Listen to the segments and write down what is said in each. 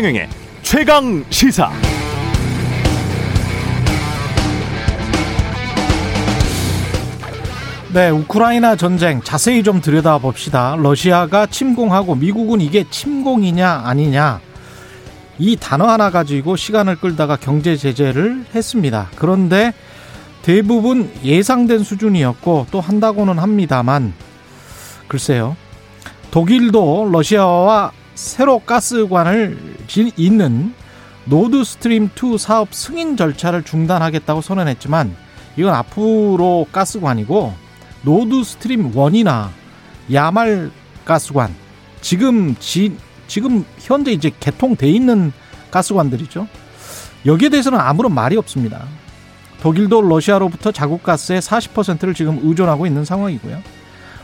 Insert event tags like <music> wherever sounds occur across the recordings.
최경영의 최강 시사. 네, 우크라이나 전쟁 자세히 좀 들여다봅시다. 러시아가 침공하고 미국은 이게 침공이냐 아니냐 이 단어 하나 가지고 시간을 끌다가 경제 제재를 했습니다. 그런데 대부분 예상된 수준이었고 또 한다고는 합니다만 글쎄요. 독일도 러시아와 새로 가스관을 잇는 노드 스트림 2 사업 승인 절차를 중단하겠다고 선언했지만 이건 앞으로 가스관이고 노드 스트림 1이나 야말 가스관 지금 지, 지금 현재 이제 개통돼 있는 가스관들이죠. 여기에 대해서는 아무런 말이 없습니다. 독일도 러시아로부터 자국 가스의 40%를 지금 의존하고 있는 상황이고요.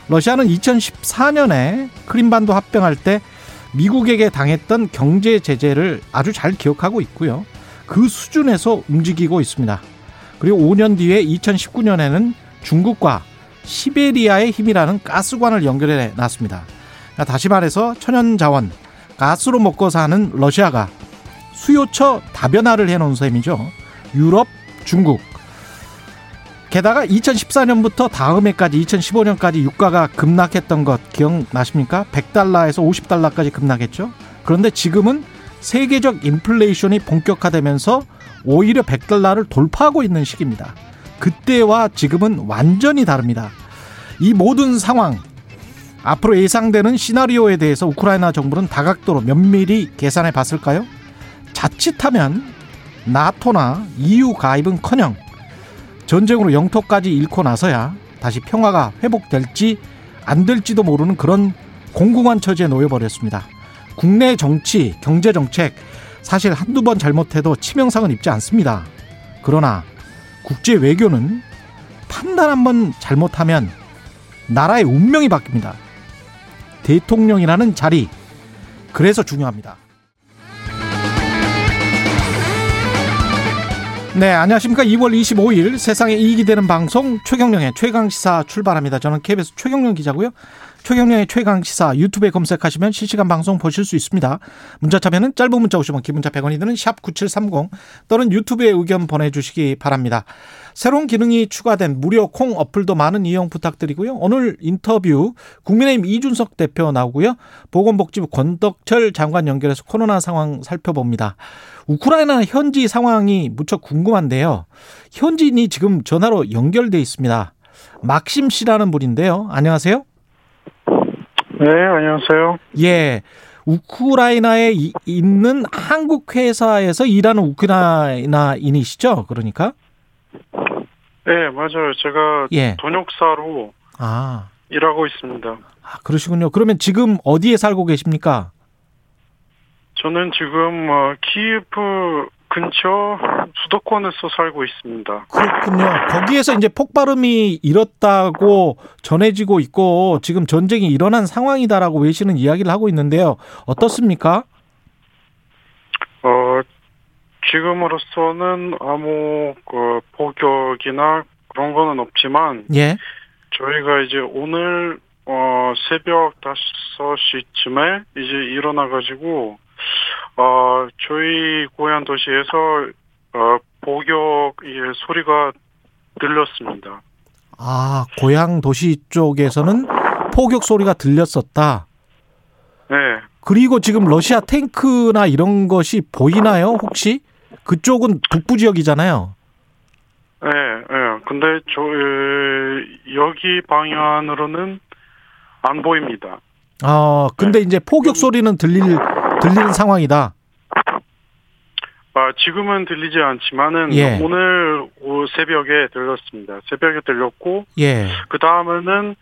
러시아는 2014년에 크림반도 합병할 때 미국에게 당했던 경제 제재를 아주 잘 기억하고 있고요. 그 수준에서 움직이고 있습니다. 그리고 5년 뒤에 2019년에는 중국과 시베리아의 힘이라는 가스관을 연결해 놨습니다. 그러니까 다시 말해서 천연자원, 가스로 먹고 사는 러시아가 수요처 다변화를 해놓은 셈이죠. 유럽, 중국. 게다가 2014년부터 다음 해까지 2015년까지 유가가 급락했던 것 기억나십니까? 100달러에서 50달러까지 급락했죠. 그런데 지금은 세계적 인플레이션이 본격화되면서 오히려 100달러를 돌파하고 있는 시기입니다. 그때와 지금은 완전히 다릅니다. 이 모든 상황, 앞으로 예상되는 시나리오에 대해서 우크라이나 정부는 다각도로 면밀히 계산해 봤을까요? 자칫하면 나토나 EU 가입은 커녕 전쟁으로 영토까지 잃고 나서야 다시 평화가 회복될지 안 될지도 모르는 그런 공공한 처지에 놓여버렸습니다. 국내 정치, 경제 정책 사실 한두 번 잘못해도 치명상은 입지 않습니다. 그러나 국제 외교는 판단 한 번 잘못하면 나라의 운명이 바뀝니다. 대통령이라는 자리 그래서 중요합니다. 네, 안녕하십니까. 2월 25일 세상에 이익이 되는 방송 최경령의 최강시사 출발합니다. 저는 KBS 최경령 기자고요. 최경령의 최강 시사 유튜브에 검색하시면 실시간 방송 보실 수 있습니다. 문자 참여는 짧은 문자 오시면 기본자 100원이 드는 샵 9730 또는 유튜브에 의견 보내주시기 바랍니다. 새로운 기능이 추가된 무료 콩 어플도 많은 이용 부탁드리고요. 오늘 인터뷰 국민의힘 이준석 대표 나오고요. 보건복지부 권덕철 장관 연결해서 코로나 상황 살펴봅니다. 우크라이나 현지 상황이 무척 궁금한데요. 현지인이 지금 전화로 연결돼 있습니다. 막심 씨라는 분인데요. 안녕하세요. 네, 안녕하세요. 예. 우크라이나에 있는 한국 회사에서 일하는 우크라이나인이시죠? 그러니까? 네, 맞아요. 제가 예. 돈역사로 아. 일하고 있습니다. 아, 그러시군요. 그러면 지금 어디에 살고 계십니까? 저는 지금 어, 키예프 근처 수도권에서 살고 있습니다. 그렇군요. 거기에서 이제 폭발음이 일었다고 전해지고 있고 지금 전쟁이 일어난 상황이다라고 외신은 이야기를 하고 있는데요. 어떻습니까? 어, 지금으로서는 아무 그 포격이나 그런 거는 없지만 예. 저희가 이제 오늘 어 새벽 5시쯤에 이제 일어나 가지고 어, 저희 고향 도시에서 어, 복역의 소리가 들렸습니다. 아, 고향 도시 쪽에서는 포격 소리가 들렸었다. 네. 그리고 지금 러시아 탱크나 이런 것이 보이나요, 혹시? 그쪽은 북부 지역이잖아요. 네, 네. 근데 저 에, 여기 방향으로는 안 보입니다. 아, 근데 네. 이제 포격 소리는 들릴 들리는 상황이다. 아, 지금은 들리지 않지만은 예. 오늘 새벽에 들렸습니다. 새벽에 들렸고 예. 그 다음에는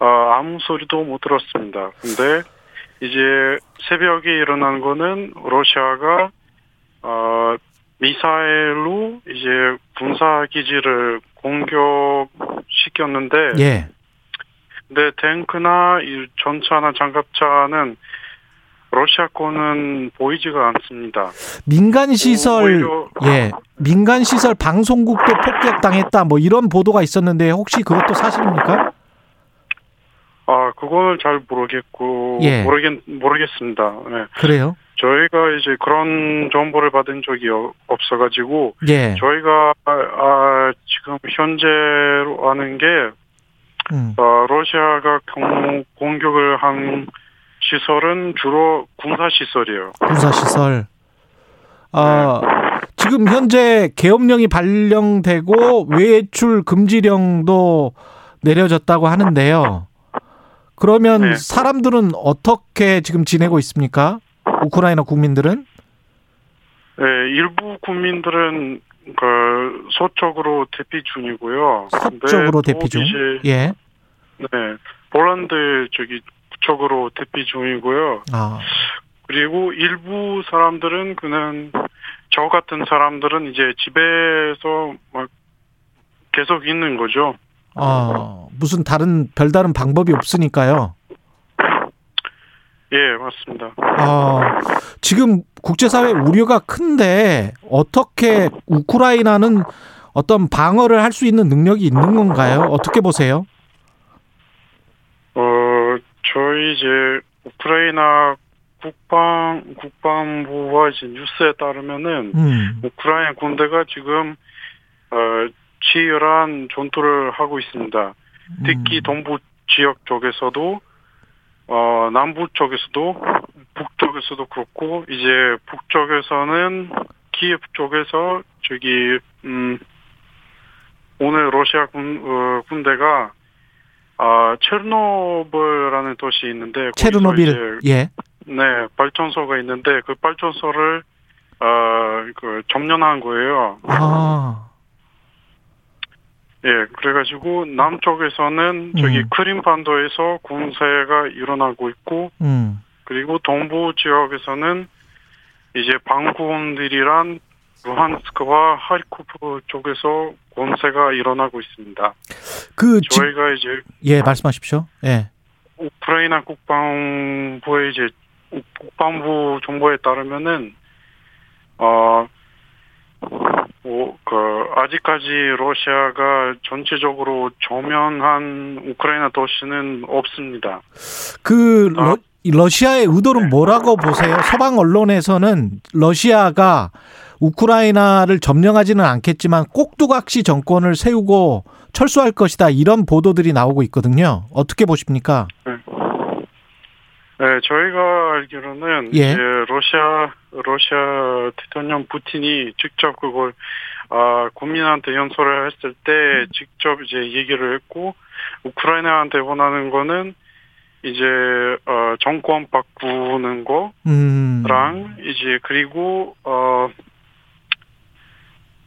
어, 아무 소리도 못 들었습니다. 근데 이제 새벽에 일어난 거는 러시아가 어, 미사일로 이제 군사 기지를 공격시켰는데 예. 근데 탱크나 전차나 장갑차는 러시아 거는 보이지가 않습니다. 민간 시설 예 민간 시설 방송국도 폭격당했다 뭐 이런 보도가 있었는데 혹시 그것도 사실입니까? 아 그거는 잘 모르겠고 예. 모르겠 모르겠습니다. 네. 그래요? 저희가 이제 그런 정보를 받은 적이 어- 없어가지고 예. 저희가 아, 아, 지금 현재로 아는 게 음. 어, 러시아가 공, 공격을 한 시설은 주로 군사 시설이에요. 군사 시설. 아, 지금 현재 계엄령이 발령되고 외출 금지령도 내려졌다고 하는데요. 그러면 네. 사람들은 어떻게 지금 지내고 있습니까? 우크라이나 국민들은? 네, 일부 국민들은 그 서쪽으로 대피 중이고요. 서쪽으로 대피 중. 또 이제, 예. 네, 폴란드 저기 북쪽으로 대피 중이고요. 아, 그리고 일부 사람들은 그냥 저 같은 사람들은 이제 집에서 막 계속 있는 거죠. 아, 무슨 다른 별다른 방법이 없으니까요. 예, 맞습니다. 아, 지금 국제사회 우려가 큰데 어떻게 우크라이나는 어떤 방어를 할 수 있는 능력이 있는 건가요? 어떻게 보세요? 어, 저희 이제 우크라이나 국방 국방부와 이제 뉴스에 따르면은 음, 우크라이나 군대가 지금 어, 치열한 전투를 하고 있습니다. 특히 음. 동부 지역 쪽에서도 어, 남부 쪽에서도 북쪽에서도 그렇고 이제 북쪽에서는 키예프 쪽에서 저기 음 오늘 러시아 군 어, 군대가 아 체르노빌이라는 도시 있는데 체르노빌, 예, 네 발전소가 있는데 그 발전소를 어그 점령한 거예요. 아, 예, 그래가지고 남쪽에서는 저기 음. 크림반도에서 군사가 일어나고 있고 음, 그리고 동부 지역에서는 이제 방구원들이란 루한스크와 하리코프 쪽에서 권세가 일어나고 있습니다. 그, 지, 저희가 이제 예, 말씀하십시오. 예, 우크라이나 국방부의 이제 국방부 정보에 따르면은 어. 뭐, 그, 아직까지 러시아가 전체적으로 점령한 우크라이나 도시는 없습니다. 그 아. 러, 이 러시아의 의도는 뭐라고 보세요? 서방 언론에서는 러시아가 우크라이나를 점령하지는 않겠지만 꼭두각시 정권을 세우고 철수할 것이다 이런 보도들이 나오고 있거든요. 어떻게 보십니까? 네, 저희가 알기로는 예. 이제 러시아 러시아 대통령 푸틴이 직접 그걸 아 국민한테 연설을 했을 때 직접 이제 얘기를 했고 우크라이나한테 원하는 거는 이제 어 정권 바꾸는 거랑 음, 이제 그리고 어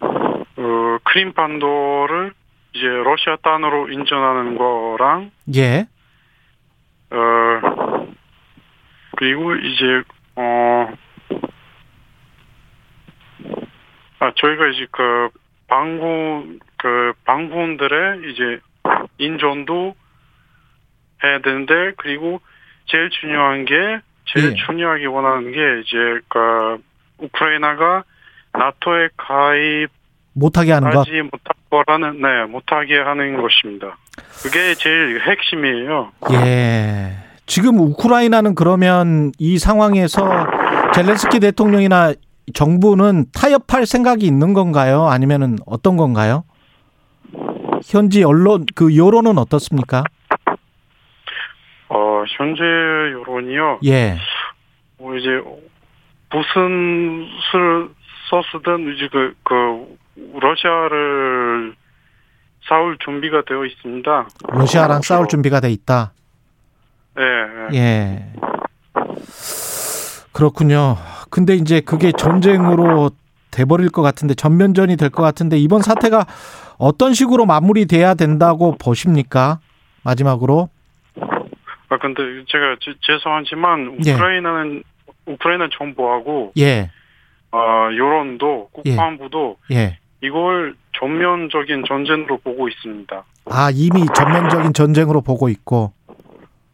어, 크림반도를 이제 러시아 땅으로 인정하는 거랑 예, 어 그리고 이제 어 아, 저희가 이제 그 방군 그 방군들의 이제 인존도 해야 되는데 그리고 제일 중요한 게 제일 예. 중요하게 원하는 게 이제 그 우크라이나가 나토에 가입하지 못하게 하는 것. 못할 거라는 네 못하게 하는 것입니다. 그게 제일 핵심이에요. 예. 지금 우크라이나는 그러면 이 상황에서 젤렌스키 대통령이나 정부는 타협할 생각이 있는 건가요? 아니면은 어떤 건가요? 현지 언론 그 여론은 어떻습니까? 어 현재 여론이요. 예. 뭐 이제 무슨 수 를 썼든 이제 그, 그 러시아를 싸울 준비가 되어 있습니다. 러시아랑 싸울 준비가 돼 있다. 예, 예. 예. 그렇군요. 근데 이제 그게 전쟁으로 돼버릴 것 같은데 전면전이 될 것 같은데 이번 사태가 어떤 식으로 마무리돼야 된다고 보십니까? 마지막으로. 아 근데 제가 제- 죄송하지만 예. 우크라이나는 우크라이나 정부하고 예. 어 여론도 국방부도 예. 이걸 전면적인 전쟁으로 보고 있습니다. 아, 이미 전면적인 전쟁으로 보고 있고.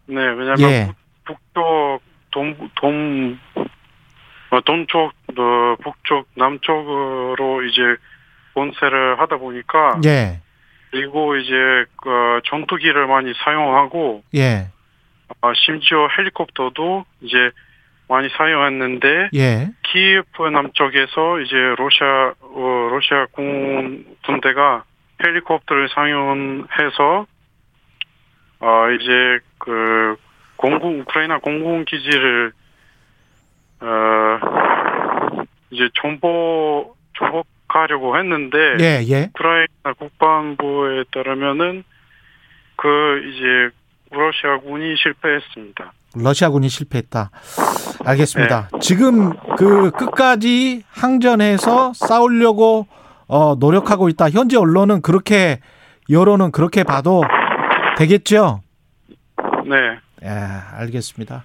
네, 왜냐하면 예. 북- 북쪽 동, 동, 어, 동쪽, 어, 북쪽, 남쪽으로 이제 본세를 하다 보니까 예. 그리고 이제 그 전투기를 많이 사용하고 예. 어, 심지어 헬리콥터도 이제 많이 사용했는데 예. 키예프 남쪽에서 이제 러시아 어, 러시아 군 군대가 헬리콥터를 사용해서 어 이제 그 공군 우크라이나 공군 기지를 어 이제 정보 정복하려고 했는데 예, 예. 우크라이나 국방부에 따르면은 그 이제 러시아 군이 실패했습니다. 러시아군이 실패했다. 알겠습니다. 지금 그 끝까지 항전해서 싸우려고 어, 노력하고 있다. 현재 언론은 그렇게 여론은 그렇게 봐도 되겠죠? 네. 예, 알겠습니다.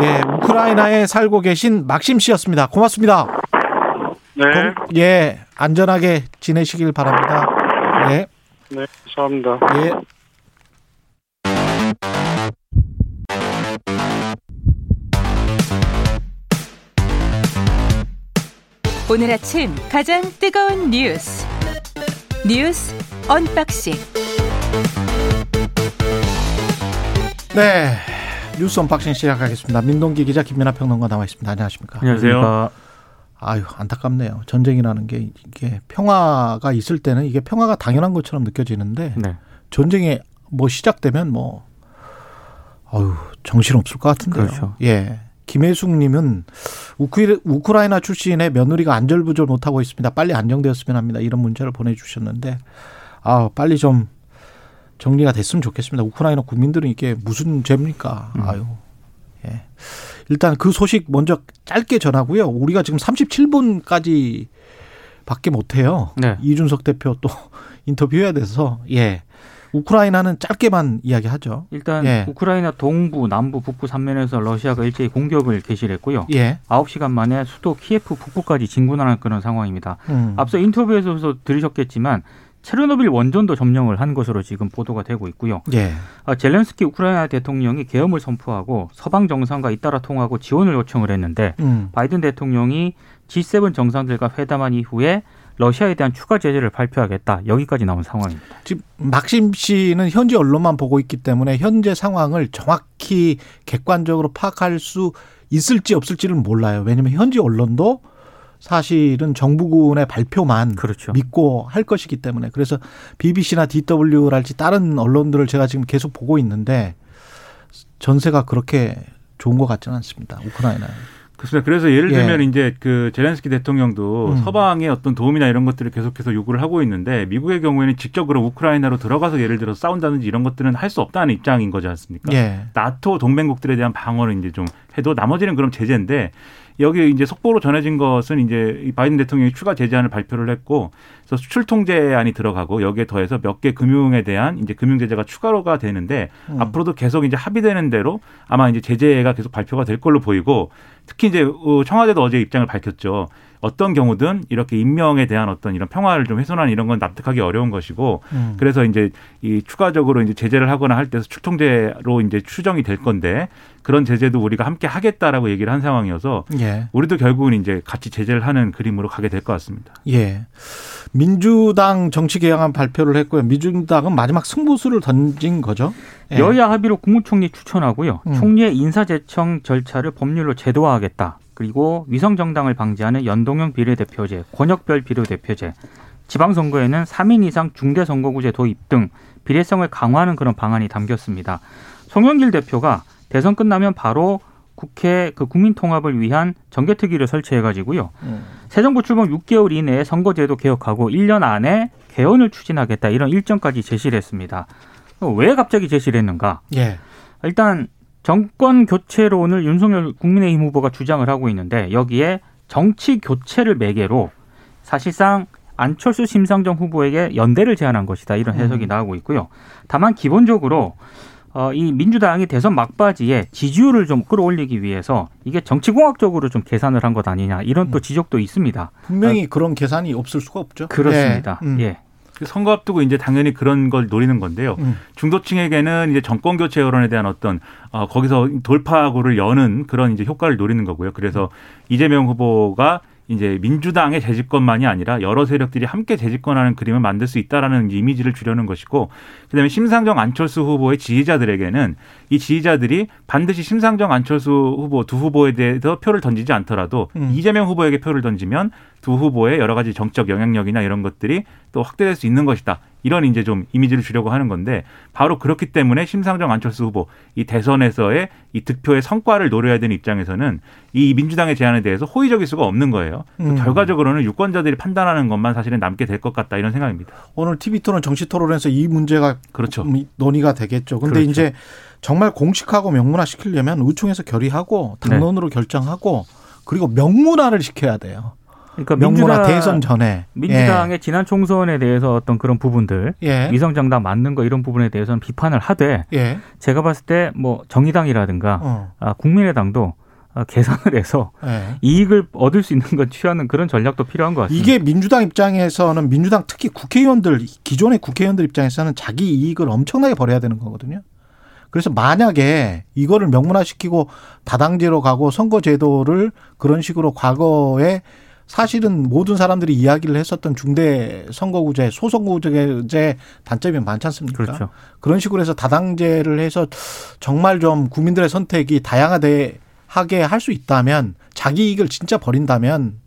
예, 우크라이나에 살고 계신 막심 씨였습니다. 고맙습니다. 네. 건- 예, 안전하게 지내시길 바랍니다. 예, 네. 감사합니다. 예. 오늘 아침 가장 뜨거운 뉴스 뉴스 unboxing 네. 뉴스 unboxing 시작하겠습니다. 민동기 기자 김민아 평론가 나와 있습니다. 안녕하십니까? 안녕하세요. 아유, 안타깝네요. 전쟁이라는 게 이게 평화가 있을 때는 이게 평화가 당연한 것처럼 느껴지는데 네. 전쟁이 뭐 시작되면 뭐 아유, 정신 없을 것 같은데요. 그렇죠. 예. 김혜숙 님은 우크, 우크라이나 출신의 며느리가 안절부절 못하고 있습니다. 빨리 안정되었으면 합니다. 이런 문자를 보내주셨는데 아 빨리 좀 정리가 됐으면 좋겠습니다. 우크라이나 국민들은 이게 무슨 죄입니까? 음. 아유. 예. 일단 그 소식 먼저 짧게 전하고요. 우리가 지금 37분까지 밖에 못 해요. 네. 이준석 대표 또 <laughs> 인터뷰해야 돼서 예. 우크라이나는 짧게만 이야기하죠. 일단 예. 우크라이나 동부, 남부, 북부 삼면에서 러시아가 일제히 공격을 개시를 했고요. 예. 9시간 만에 수도 키예프 북부까지 진군하는 그런 상황입니다. 음. 앞서 인터뷰에서 들으셨겠지만 체르노빌 원전도 점령을 한 것으로 지금 보도가 되고 있고요. 예. 아, 젤렌스키 우크라이나 대통령이 계엄을 선포하고 서방 정상과 잇따라 통하고 지원을 요청을 했는데 음. 바이든 대통령이 G7 정상들과 회담한 이후에 러시아에 대한 추가 제재를 발표하겠다. 여기까지 나온 상황입니다. 지금 막심 씨는 현지 언론만 보고 있기 때문에 현재 상황을 정확히 객관적으로 파악할 수 있을지 없을지는 몰라요. 왜냐하면 현지 언론도 사실은 정부군의 발표만 그렇죠. 믿고 할 것이기 때문에 그래서 BBC나 DW랄지 다른 언론들을 제가 지금 계속 보고 있는데 전세가 그렇게 좋은 것 같지는 않습니다. 우크라이나. 그렇습니다. 그래서 예를 예. 들면 이제 그 제렌스키 대통령도 음. 서방의 어떤 도움이나 이런 것들을 계속해서 요구를 하고 있는데 미국의 경우에는 직접 그럼 우크라이나로 들어가서 예를 들어서 싸운다든지 이런 것들은 할 수 없다는 입장인 거지 않습니까? 예. 나토 동맹국들에 대한 방어를 이제 좀 해도 나머지는 그럼 제재인데 여기 이제 속보로 전해진 것은 이제 이 바이든 대통령이 추가 제재안을 발표를 했고 그래서 수출 통제안이 들어가고 여기에 더해서 몇 개 금융에 대한 이제 금융 제재가 추가로가 되는데 음. 앞으로도 계속 이제 합의되는 대로 아마 이제 제재가 계속 발표가 될 걸로 보이고 특히 이제 어, 청와대도 어제 입장을 밝혔죠. 어떤 경우든 이렇게 인명에 대한 어떤 이런 평화를 좀 훼손하는 이런 건 납득하기 어려운 것이고 음. 그래서 이제 이 추가적으로 이제 제재를 하거나 할때 출통제로 이제 추정이 될 건데 그런 제재도 우리가 함께 하겠다라고 얘기를 한 상황이어서 예. 우리도 결국은 이제 같이 제재를 하는 그림으로 가게 될 것 같습니다. 예. 민주당 정치 개혁안 발표를 했고요. 민주당은 마지막 승부수를 던진 거죠. 예. 여야 합의로 국무총리 추천하고요. 음. 총리의 인사제청 절차를 법률로 제도화하겠다. 그리고 위성 정당을 방지하는 연동형 비례대표제, 권역별 비례대표제, 지방선거에는 3인 이상 중대선거구제 도입 등 비례성을 강화하는 그런 방안이 담겼습니다. 송영길 대표가 대선 끝나면 바로 국회 그 국민 통합을 위한 정개특위를 설치해 가지고요. 음. 새 정부 출범 6개월 이내에 선거제도 개혁하고 1년 안에 개헌을 추진하겠다 이런 일정까지 제시를 했습니다. 왜 갑자기 제시를 했는가? 예. 일단 정권 교체론을 윤석열 국민의힘 후보가 주장을 하고 있는데 여기에 정치 교체를 매개로 사실상 안철수 심상정 후보에게 연대를 제안한 것이다 이런 해석이 음. 나오고 있고요. 다만 기본적으로 어, 이 민주당이 대선 막바지에 지지율을 좀 끌어올리기 위해서 이게 정치공학적으로 좀 계산을 한 것 아니냐 이런 또 지적도 있습니다. 분명히 그런 계산이 없을 수가 없죠. 그렇습니다. 예. 음. 예. 그 선거 앞두고 이제 당연히 그런 걸 노리는 건데요. 음. 중도층에게는 이제 정권 교체 여론에 대한 어떤 어 거기서 돌파구를 여는 그런 이제 효과를 노리는 거고요. 그래서 이재명 후보가 이제 민주당의 재집권만이 아니라 여러 세력들이 함께 재집권하는 그림을 만들 수 있다라는 이미지를 주려는 것이고 그다음에 심상정 안철수 후보의 지지자들에게는 이 지지자들이 반드시 심상정 안철수 후보 두 후보에 대해서 표를 던지지 않더라도 음. 이재명 후보에게 표를 던지면 두 후보의 여러 가지 정적 영향력이나 이런 것들이 또 확대될 수 있는 것이다. 이런 이제 좀 이미지를 주려고 하는 건데 바로 그렇기 때문에 심상정 안철수 후보 이 대선에서의 이 득표의 성과를 노려야 되는 입장에서는 이 민주당의 제안에 대해서 호의적일 수가 없는 거예요. 음. 결과적으로는 유권자들이 판단하는 것만 사실은 남게 될 것 같다 이런 생각입니다. 오늘 TV 토론 정치 토론에서 이 문제가 그렇죠. 음, 논의가 되겠죠. 근데 그렇죠. 이제 정말 공식하고 명문화 시키려면 의총에서 결의하고 네. 당론으로 결정하고 그리고 명문화를 시켜야 돼요. 그러니까 명문화 민주당, 대선 전에 민주당의 지난 총선에 대해서 어떤 그런 부분들 예. 예. 위성 정당 맞는 거 이런 부분에 대해서는 비판을 하되 예. 제가 봤을 때 뭐 정의당이라든가 어. 아, 국민의당도 아, 계산을 해서 예. 이익을 얻을 수 있는 건 취하는 그런 전략도 필요한 것 같습니다. 이게 민주당 입장에서는 민주당 특히 국회의원들 기존의 국회의원들 입장에서는 자기 이익을 엄청나게 벌여야 되는 거거든요. 그래서 만약에 이거를 명문화시키고 다당제로 가고 선거제도를 그런 식으로 과거에 사실은 모든 사람들이 이야기를 했었던 중대 선거구제, 소선거구제 단점이 많지 않습니까? 그렇죠. 그런 식으로 해서 다당제를 해서 정말 좀 국민들의 선택이 다양하게 하게 할 수 있다면 자기 이익을 진짜 버린다면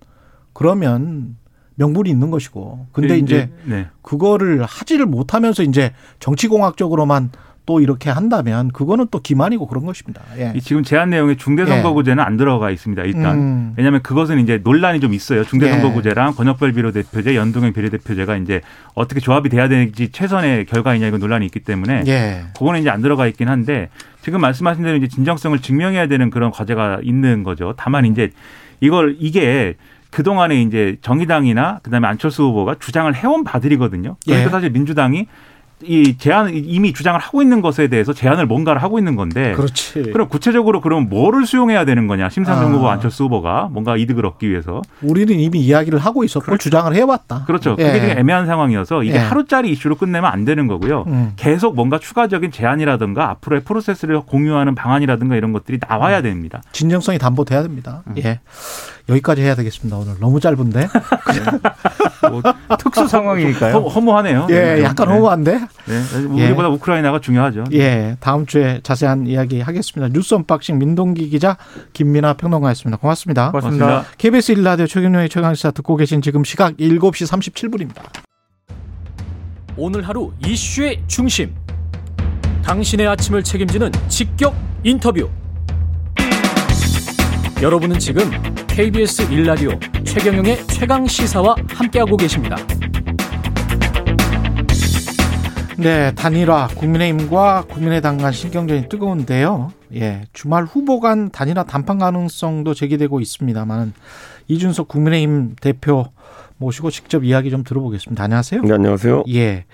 그러면 명분이 있는 것이고. 근데 이제 네. 그거를 하지를 못하면서 이제 정치공학적으로만 또 이렇게 한다면 그거는 또 기만이고 그런 것입니다. 예. 이 지금 제안 내용에 중대선거구제는 안 들어가 있습니다. 일단 음. 왜냐하면 그것은 이제 논란이 좀 있어요. 중대선거구제랑 권역별 비례대표제, 연동형 비례대표제가 이제 어떻게 조합이 돼야 되는지 최선의 결과이냐 이건 논란이 있기 때문에 예. 그거는 이제 안 들어가 있긴 한데 지금 말씀하신 대로 이제 진정성을 증명해야 되는 그런 과제가 있는 거죠. 다만 이제 이걸 이게 그동안에 이제 정의당이나 그다음에 안철수 후보가 주장을 해온 바들이거든요. 그러니까 예. 사실 민주당이 이 제안 이미 주장을 하고 있는 것에 대해서 제안을 뭔가를 하고 있는 건데 그렇지. 그럼 구체적으로 그럼 뭐를 수용해야 되는 거냐? 심상정 아. 후보, 안철수 후보가 뭔가 이득을 얻기 위해서 우리는 이미 이야기를 하고 있었고 주장을 해왔다. 그렇죠. 예. 그게 되게 애매한 상황이어서 이게 예. 하루짜리 이슈로 끝내면 안 되는 거고요. 음. 계속 뭔가 추가적인 제안이라든가 앞으로의 프로세스를 공유하는 방안이라든가 이런 것들이 나와야 됩니다. 진정성이 담보돼야 됩니다. 음. 예. 여기까지 해야 되겠습니다. 오늘 너무 짧은데. 뭐 특수 <laughs> 상황이니까요. 허, 허무하네요. 예, 네. 약간 네. 허무한데. 네. 예. 우리보다 우크라이나가 중요하죠. 예. 다음 주에 자세한 이야기 하겠습니다. 뉴스 unboxing 민동기 기자 김민아 평론가였습니다. 고맙습니다. 고맙습니다. 고맙습니다. KBS 일라디오 최경영의 최강시사 듣고 계신 지금 시각 7시 37분입니다. 오늘 하루 이슈의 중심. 당신의 아침을 책임지는 직격 인터뷰. 여러분은 지금 KBS 일라디오 최경영의 최강 시사와 함께하고 계십니다. 네, 단일화 국민의힘과 국민의당 간 신경전이 뜨거운데요. 예, 주말 후보 간 단일화 단판 가능성도 제기되고 있습니다만 이준석 국민의힘 대표 모시고 직접 이야기 좀 들어보겠습니다. 안녕하세요. 네, 안녕하세요. 예,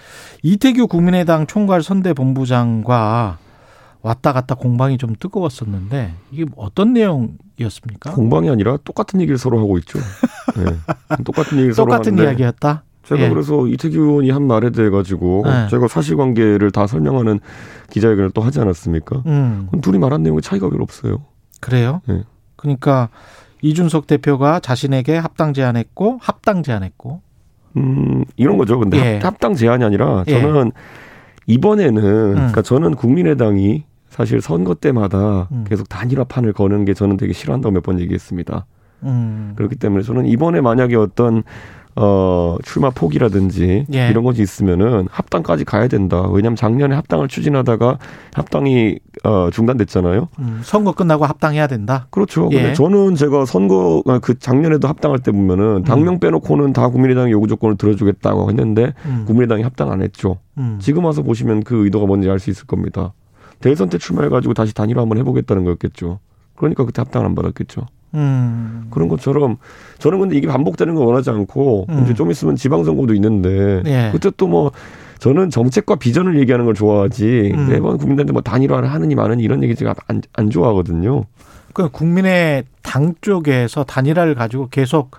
이태규 국민의당 총괄 선대본부장과 왔다 갔다 공방이 좀 뜨거웠었는데 이게 어떤 내용이었습니까? 공방이 아니라 똑같은 얘기를 서로 하고 있죠. <laughs> 네. 똑같은 얘기를 서로 똑같은 이야기였다. 제가 예. 그래서 이태규 의원이 한 말에 대해 가지고 네. 제가 사실관계를 다 설명하는 기자회견을 또 하지 않았습니까? 음, 그럼 둘이 말한 내용의 차이가 별로 없어요. 그래요. 예. 그러니까 이준석 대표가 자신에게 합당 제안했고 합당 제안했고 음, 이런 거죠. 근데 예. 합, 합당 제안이 아니라 예. 저는 이번에는 그러니까 저는 국민의당이 사실 선거 때마다 음. 계속 단일화판을 거는 게 저는 되게 싫어한다고 몇 번 얘기했습니다. 음, 그렇기 때문에 저는 이번에 만약에 어떤 어 출마 포기라든지 예. 이런 것이 있으면은 합당까지 가야 된다. 왜냐하면 작년에 합당을 추진하다가 합당이 어 중단됐잖아요. 음, 선거 끝나고 합당해야 된다. 그렇죠. 예. 근데 저는 제가 선거 아, 그 작년에도 합당할 때 보면은 당명 빼놓고는 다 국민의당의 요구 조건을 들어주겠다고 했는데 음, 국민의당이 합당 안 했죠. 음, 지금 와서 보시면 그 의도가 뭔지 알 수 있을 겁니다. 대선 때 출마해가지고 다시 단일화 한번 해보겠다는 거였겠죠. 그러니까 그때 합당을 안 받았겠죠. 음, 그런 것처럼 저는 근데 이게 반복되는 걸 원하지 않고 음. 이제 좀 있으면 지방선거도 있는데 예. 그때 또 뭐 저는 정책과 비전을 얘기하는 걸 좋아하지 음. 매번 국민들한테 뭐 단일화를 하느니 마느니 이런 얘기 제가 안, 안 좋아하거든요. 그 국민의 당 쪽에서 단일화를 가지고 계속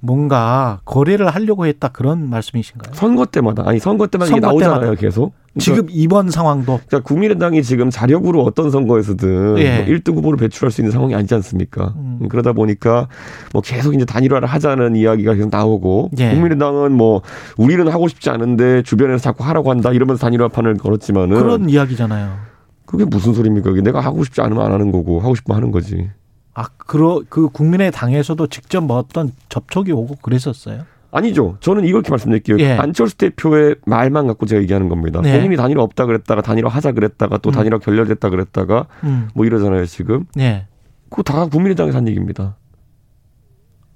뭔가 거래를 하려고 했다 그런 말씀이신가요? 선거 때마다 아니 선거 때마다 이게 선거 나오잖아요 때마다. 계속. 그러니까 지금 이번 상황도 그러니까 국민의당이 지금 자력으로 어떤 선거에서든 예. 뭐 1등 후보를 배출할 수 있는 상황이 아니지 않습니까? 음. 그러다 보니까 뭐 계속 이제 단일화를 하자는 이야기가 계속 나오고 예. 국민의당은 뭐 우리는 하고 싶지 않은데 주변에서 자꾸 하라고 한다 이러면서 단일화판을 걸었지만은 그런 이야기잖아요. 그게 무슨 소리입니까? 내가 하고 싶지 않으면 안 하는 거고 하고 싶으면 하는 거지. 아, 그러 그 국민의 당에서도 직접 뭐 어떤 접촉이 오고 그랬었어요. 아니죠. 저는 이렇게 말씀드릴게요. 예. 안철수 대표의 말만 갖고 제가 얘기하는 겁니다. 네. 본인이 단일화 없다 그랬다가 단일화 하자 그랬다가 또 음. 단일화 결렬됐다 그랬다가 음. 뭐 이러잖아요 지금. 예. 그거 다 국민의당에서 한 얘기입니다.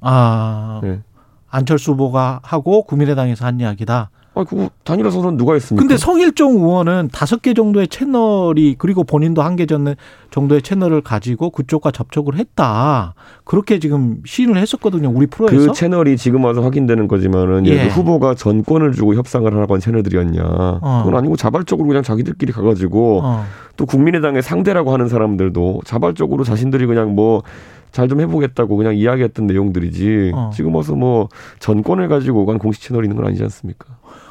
아, 네. 안철수 후보가 하고 국민의당에서 한 이야기다. 아, 그거 단일화 선언 누가 했습니까? 근데 성일종 의원은 다섯 개 정도의 채널이 그리고 본인도 한 개 정도의 채널을 가지고 그쪽과 접촉을 했다. 그렇게 지금 시인을 했었거든요. 우리 프로에서. 그 채널이 지금 와서 확인되는 거지만은 예. 후보가 전권을 주고 협상을 하라고 한 채널들이었냐. 그건 아니고 자발적으로 그냥 자기들끼리 가가지고 어. 또 국민의당의 상대라고 하는 사람들도 자발적으로 자신들이 그냥 뭐 잘좀 해보겠다고 그냥 이야기했던 내용들이지 어. 지금 와서 뭐 전권을 가지고 간 공식 채널이 있는 건 아니지 않습니까?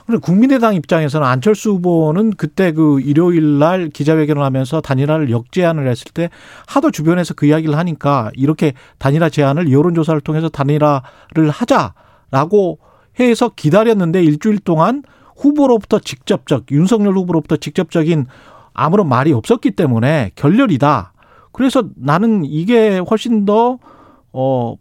근데 국민의당 입장에서는 안철수 후보는 그때 그 일요일 날 기자회견을 하면서 단일화를 역제안을 했을 때 하도 주변에서 그 이야기를 하니까 이렇게 단일화 제안을 여론조사를 통해서 단일화를 하자라고 해서 기다렸는데 일주일 동안 후보로부터 직접적 윤석열 후보로부터 직접적인 아무런 말이 없었기 때문에 결렬이다. 그래서 나는 이게 훨씬 더 어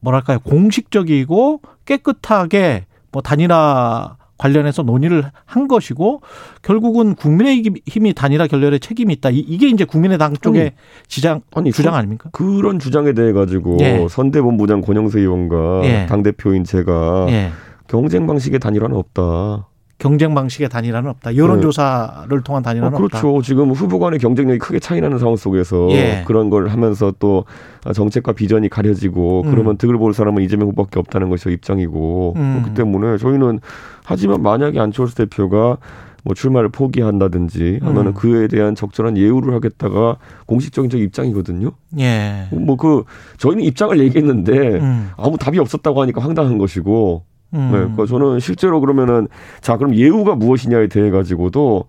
뭐랄까요 공식적이고 깨끗하게 뭐 단일화 관련해서 논의를 한 것이고 결국은 국민의힘이 단일화 결렬에 책임이 있다. 이- 이게 이제 국민의당 쪽의 지장 아니 주장 선- 아닙니까? 그런 주장에 대해 가지고 예. 선대본부장 권영세 의원과 예. 당 대표인 제가 예. 경쟁 방식의 단일화는 없다. 경쟁 방식의 단일화는 없다. 여론조사를 통한 어, 단일화는 없다. 그렇죠. 지금 후보 간의 경쟁력이 크게 차이 나는 상황 속에서 예. 그런 걸 하면서 또 정책과 비전이 가려지고 음. 그러면 득을 볼 사람은 이재명 후보밖에 없다는 것이 입장이고 음. 그렇기 때문에 저희는 하지만 만약에 안철수 대표가 뭐 출마를 포기한다든지 하면은 음. 그에 대한 적절한 예우를 하겠다가 공식적인 저 입장이거든요. 예. 뭐 그 저희는 입장을 얘기했는데 음. 아무 답이 없었다고 하니까 황당한 것이고 음. 네, 그러니까 저는 실제로 그러면은 자 그럼 예우가 무엇이냐에 대해 가지고도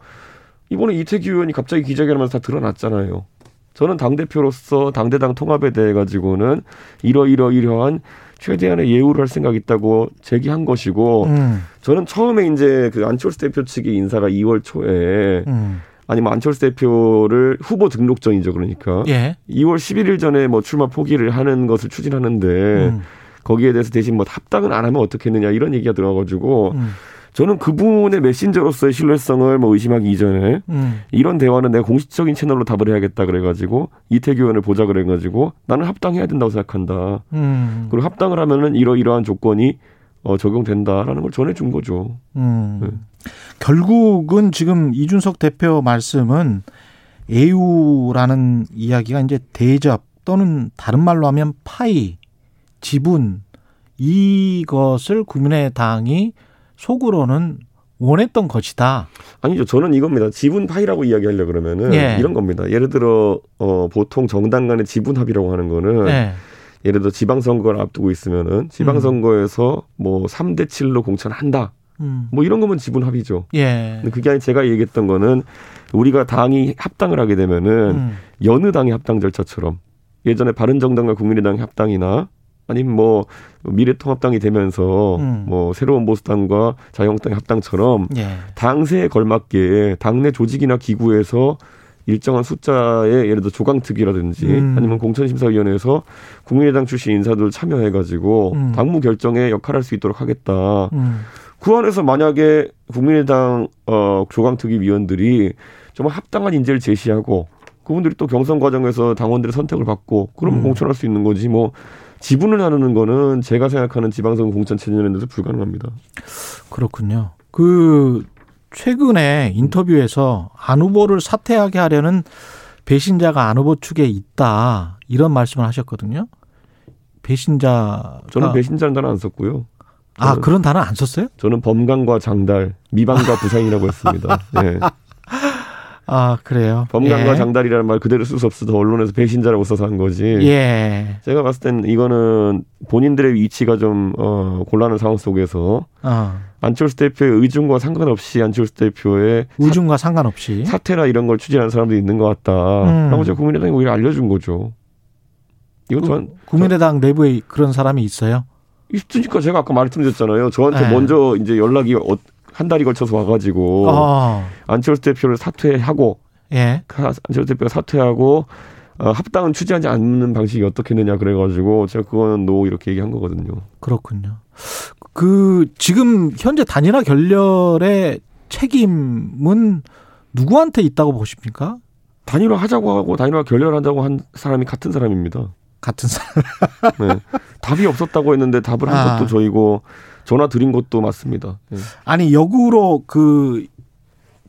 이번에 이태규 의원이 갑자기 기자회견하면서 다 드러났잖아요. 저는 당 대표로서 당대당 통합에 대해 가지고는 이러이러 이러한 최대한의 예우를 할 생각이 있다고 제기한 것이고 음. 저는 처음에 이제 그 안철수 대표 측의 인사가 2월 초에 음. 아니면 안철수 대표를 후보 등록 전이죠 그러니까 예. 2월 11일 전에 뭐 출마 포기를 하는 것을 추진하는데 음. 거기에 대해서 대신 뭐 합당은 안 하면 어떻겠느냐 이런 얘기가 들어가지고 음. 저는 그분의 메신저로서의 신뢰성을 뭐 의심하기 이전에 음. 이런 대화는 내가 공식적인 채널로 답을 해야겠다 그래가지고 이태규 의원을 보자 그래가지고 나는 합당해야 된다고 생각한다. 음. 그리고 합당을 하면은 이러이러한 조건이 어, 적용된다라는 걸 전해준 거죠. 음. 네. 결국은 지금 이준석 대표 말씀은 애우라는 이야기가 이제 대접 또는 다른 말로 하면 파이, 지분 이것을 국민의당이 속으로는 원했던 것이다. 아니죠. 저는 이겁니다. 지분 파이라고 이야기하려 그러면은 예. 이런 겁니다. 예를 들어 어, 보통 정당 간의 지분 합의라고 하는 거는 네. 예를 들어 지방 선거를 앞두고 있으면은 지방 선거에서 뭐 3대 7로 공천한다. 음. 뭐 이런 거면 지분 합의죠. 예. 근데 그게 아니 제가 얘기했던 거는 우리가 당이 합당을 하게 되면은 음. 여느 당의 합당 절차처럼 예전에 바른정당과 국민의당의 합당이나 아니면 뭐 미래통합당이 되면서 음. 뭐 새로운 보수당과 자유한국당의 합당처럼 예. 당세에 걸맞게 당내 조직이나 기구에서 일정한 숫자의 예를 들어 조강특위라든지 음. 아니면 공천심사위원회에서 국민의당 출신 인사들 참여해가지고 음. 당무 결정에 역할할 수 있도록 하겠다. 음. 그 안에서 만약에 국민의당 어, 조강특위 위원들이 정말 합당한 인재를 제시하고 그분들이 또 경선 과정에서 당원들의 선택을 받고 그러면 음. 공천할 수 있는 거지 뭐 지분을 나누는 거는 제가 생각하는 지방선거 공천 체제에서 불가능합니다. 그렇군요. 그 최근에 인터뷰에서 안 후보를 사퇴하게 하려는 배신자가 안 후보 측에 있다 이런 말씀을 하셨거든요. 배신자 저는 배신자는 단어 안 썼고요. 아 그런 단어 안 썼어요? 저는 범강과 장달, 미방과 부상이라고 했습니다. 예. <laughs> 아 그래요. 범강과 예. 장달이라는 말 그대로 쓸 수 없어서 언론에서 배신자라고 써서 한 거지. 예. 제가 봤을 땐 이거는 본인들의 위치가 좀 어, 곤란한 상황 속에서 어. 안철수 대표의 의중과 상관없이 안철수 대표의 의중과 상관없이. 사, 태나 이런 걸 추진하는 사람들이 있는 것 같다라고 음. 제가 국민의당이 오히려 알려준 거죠. 이건 전 국민의당 내부에 그런 사람이 있어요. 있으니까 제가 아까 말씀드렸잖아요. 저한테 네. 먼저 이제 연락이 어, 한 달이 걸쳐서 와가지고 어. 안철수 대표를 사퇴하고 예. 가- 안철수 대표가 사퇴하고 어, 합당은 추진하지 않는 방식이 어떻겠느냐 그래가지고 제가 그거는 노 이렇게 얘기한 거거든요. 그렇군요. 그 지금 현재 단일화 결렬의 책임은 누구한테 있다고 보십니까? 단일화 하자고 하고 단일화 결렬한다고 한 사람이 같은 사람입니다. 같은 사람. 네. 답이 없었다고 했는데 답을 한 아. 것도 저희고 전화 드린 것도 맞습니다. 네. 아니 역으로 그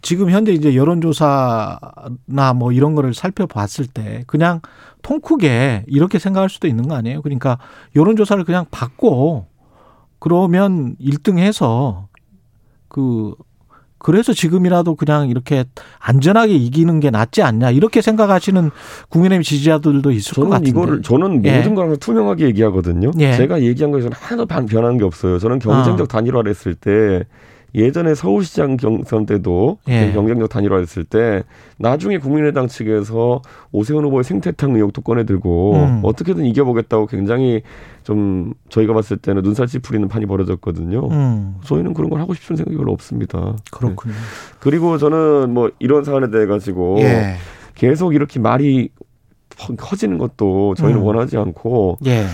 지금 현재 이제 여론조사나 뭐 이런 거를 살펴봤을 때 그냥 통크게 이렇게 생각할 수도 있는 거 아니에요? 그러니까 여론조사를 그냥 받고 그러면 1등 해서 그 그래서 지금이라도 그냥 이렇게 안전하게 이기는 게 낫지 않냐 이렇게 생각하시는 국민의힘 지지자들도 있을 것 저는 같은데. 이거를 저는 예. 모든 걸 항상 투명하게 얘기하거든요. 예. 제가 얘기한 거에서는 하나도 반- 변하는 게 없어요. 저는 경쟁적 아. 단일화를 했을 때 예전에 서울시장 경선 때도 예. 경쟁적 단일화 했을 때 나중에 국민의당 측에서 오세훈 후보의 생태탕 의혹도 꺼내들고 음. 어떻게든 이겨보겠다고 굉장히 좀 저희가 봤을 때는 눈살 찌푸리는 판이 벌어졌거든요. 음, 저희는 그런 걸 하고 싶은 생각이 별로 없습니다. 네. 그렇군요. 그리고 저는 뭐 이런 사안에 대해 가지고 예. 계속 이렇게 말이 퍼- 커지는 것도 저희는 음. 원하지 않고 예.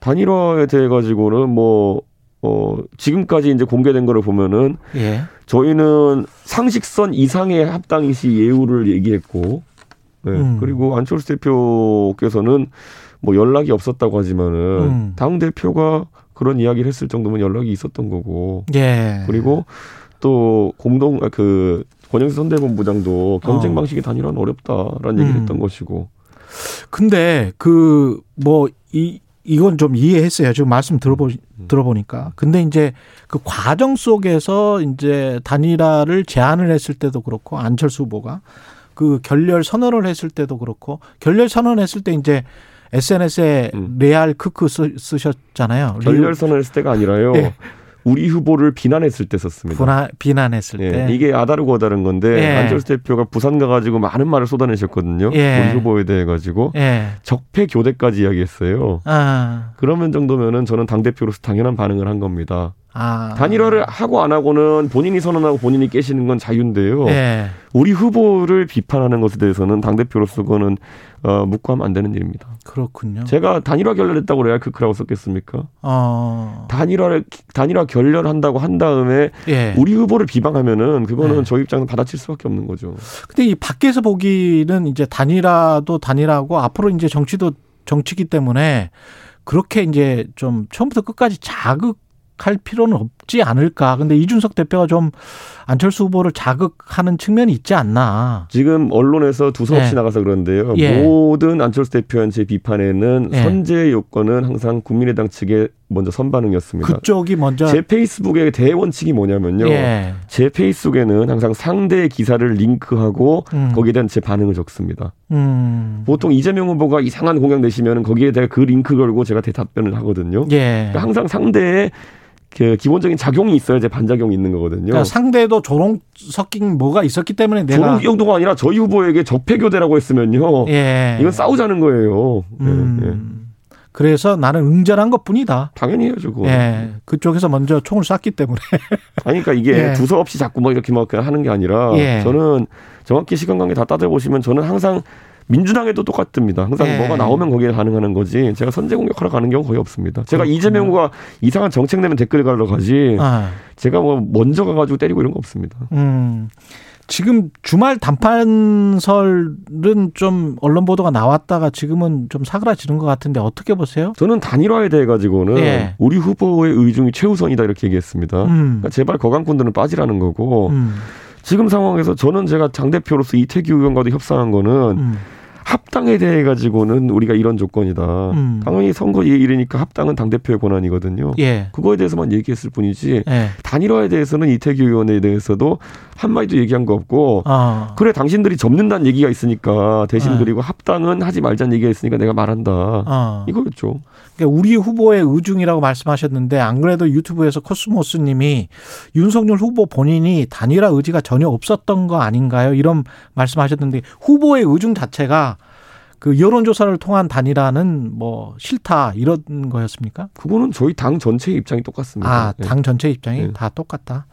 단일화에 대해 가지고는 뭐 어, 지금까지 이제 공개된 거를 보면은 예. 저희는 상식선 이상의 합당 시 예우를 얘기했고, 네. 음. 그리고 안철수 대표께서는 뭐 연락이 없었다고 하지만은 음. 당 대표가 그런 이야기를 했을 정도면 연락이 있었던 거고, 예. 그리고 또 공동 아, 그 권영수 선대본부장도 경쟁 어. 방식의 단일화는 어렵다라는 얘기를 음. 했던 것이고, 근데 그 뭐 이 이건 좀 이해했어요. 지금 말씀 들어보 들어보니까. 근데 이제 그 과정 속에서 이제 단일화를 제안을 했을 때도 그렇고 안철수 후보가 그 결렬 선언을 했을 때도 그렇고 결렬 선언했을 때 이제 SNS에 음. 레알 크크 쓰, 쓰셨잖아요. 결렬 선언했을 때가 아니라요. 예. 우리 후보를 비난했을 때 썼습니다. 비난, 비난했을 예, 때 이게 아다르고 다른 건데 예. 안철수 대표가 부산 가가지고 많은 말을 쏟아내셨거든요. 예. 우리 후보에 대해 가지고 예. 적폐 교대까지 이야기했어요. 아. 그러면 정도면은 저는 당 대표로서 당연한 반응을 한 겁니다. 아. 단일화를 하고 안 하고는 본인이 선언하고 본인이 깨시는 건 자유인데요. 예. 우리 후보를 비판하는 것에 대해서는 당 대표로서 그거는 어, 묻고 하면 안 되는 일입니다. 그렇군요. 제가 단일화 결렬했다고 레알 크크라고 썼겠습니까? 어. 단일화를 단일화 결렬한다고 한 다음에 예. 우리 후보를 비방하면은 그거는 네. 저희 입장에서 받아칠 수밖에 없는 거죠. 근데 이 밖에서 보기는 이제 단일화도 단일화고 앞으로 이제 정치도 정치기 때문에 그렇게 이제 좀 처음부터 끝까지 자극 할 필요는 없지 않을까. 근데 이준석 대표가 좀 안철수 후보를 자극하는 측면이 있지 않나. 지금 언론에서 두서없이 네. 나가서 그런데요. 예. 모든 안철수 대표한테 비판에는 예. 선제 요건은 항상 국민의당 측의 먼저 선반응이었습니다. 그쪽이 먼저 제 페이스북의 대원칙이 뭐냐면요. 예. 제 페이스북에는 항상 상대의 기사를 링크하고 음. 거기에 대한 제 반응을 적습니다. 음. 보통 이재명 후보가 이상한 공약 내시면 거기에 대해 그 링크 걸고 제가 대답변을 하거든요. 예. 그러니까 항상 상대의 그 기본적인 작용이 있어야 제 반작용이 있는 거거든요. 그러니까 상대도 조롱 섞인 뭐가 있었기 때문에 내가 조롱 정도가 아니라 저희 후보에게 적폐 교대라고 했으면요. 예. 이건 싸우자는 거예요. 예, 예. 음. 그래서 나는 응절한 것 뿐이다. 당연히 해야죠, 그거. 예. 그쪽에서 먼저 총을 쐈기 때문에. <laughs> 아니, 그러니까 이게 예. 두서 없이 자꾸 뭐 이렇게 막 하는 게 아니라 예. 저는 정확히 시간 관계 다 따져보시면 저는 항상 민주당에도 똑같습니다. 항상 예. 뭐가 나오면 거기에 반응하는 거지. 제가 선제 공격하러 가는 경우 거의 없습니다. 제가 그렇군요. 이재명 후보가 이상한 정책 내면 댓글 가러 가지. 아. 제가 뭐 먼저 가가지고 때리고 이런 거 없습니다. 음. 지금 주말 단판설은 좀 언론 보도가 나왔다가 지금은 좀 사그라지는 것 같은데 어떻게 보세요? 저는 단일화에 대해 가지고는 예. 우리 후보의 의중이 최우선이다 이렇게 얘기했습니다. 음. 그러니까 제발 거강꾼들은 빠지라는 거고 음. 지금 상황에서 저는 제가 당 대표로서 이태규 의원과도 협상한 거는 음. 합당에 대해 가지고는 우리가 이런 조건이다. 음. 당연히 선거 일이니까 합당은 당 대표의 권한이거든요. 예. 그거에 대해서만 얘기했을 뿐이지 예. 단일화에 대해서는 이태규 의원에 대해서도 한 마디도 얘기한 거 없고 아. 그래 당신들이 접는다는 얘기가 있으니까 대신 네. 그리고 합당은 하지 말자는 얘기가 있으니까 내가 말한다. 아. 이거였죠. 그러니까 우리 후보의 의중이라고 말씀하셨는데 안 그래도 유튜브에서 코스모스님이 윤석열 후보 본인이 단일화 의지가 전혀 없었던 거 아닌가요? 이런 말씀하셨는데 후보의 의중 자체가 그 여론조사를 통한 단일화는 뭐 싫다 이런 거였습니까? 그거는 저희 당 전체의 입장이 똑같습니다. 아, 예. 당 전체 입장이 네. 다 똑같다.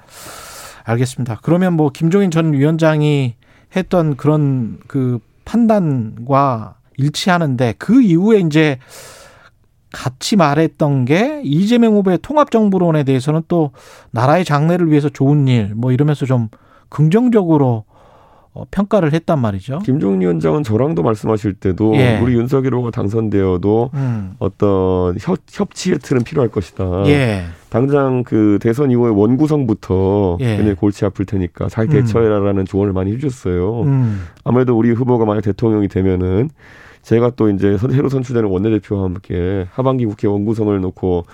알겠습니다. 그러면 뭐 김종인 전 위원장이 했던 그런 그 판단과 일치하는데 그 이후에 이제 같이 말했던 게 이재명 후보의 통합정부론에 대해서는 또 나라의 장래를 위해서 좋은 일 뭐 이러면서 좀 긍정적으로 어, 평가를 했단 말이죠. 김종인 위원장은 저랑도 말씀하실 때도 예. 우리 윤석열 후보가 당선되어도 음. 어떤 협, 협치의 틀은 필요할 것이다. 예. 당장 그 대선 이후에 원구성부터 예. 굉장히 골치 아플 테니까 잘 음. 대처해라라는 조언을 많이 해주셨어요. 음. 아무래도 우리 후보가 만약 대통령이 되면은 제가 또 이제 선- 새로 선출되는 원내대표와 함께 하반기 국회 원구성을 놓고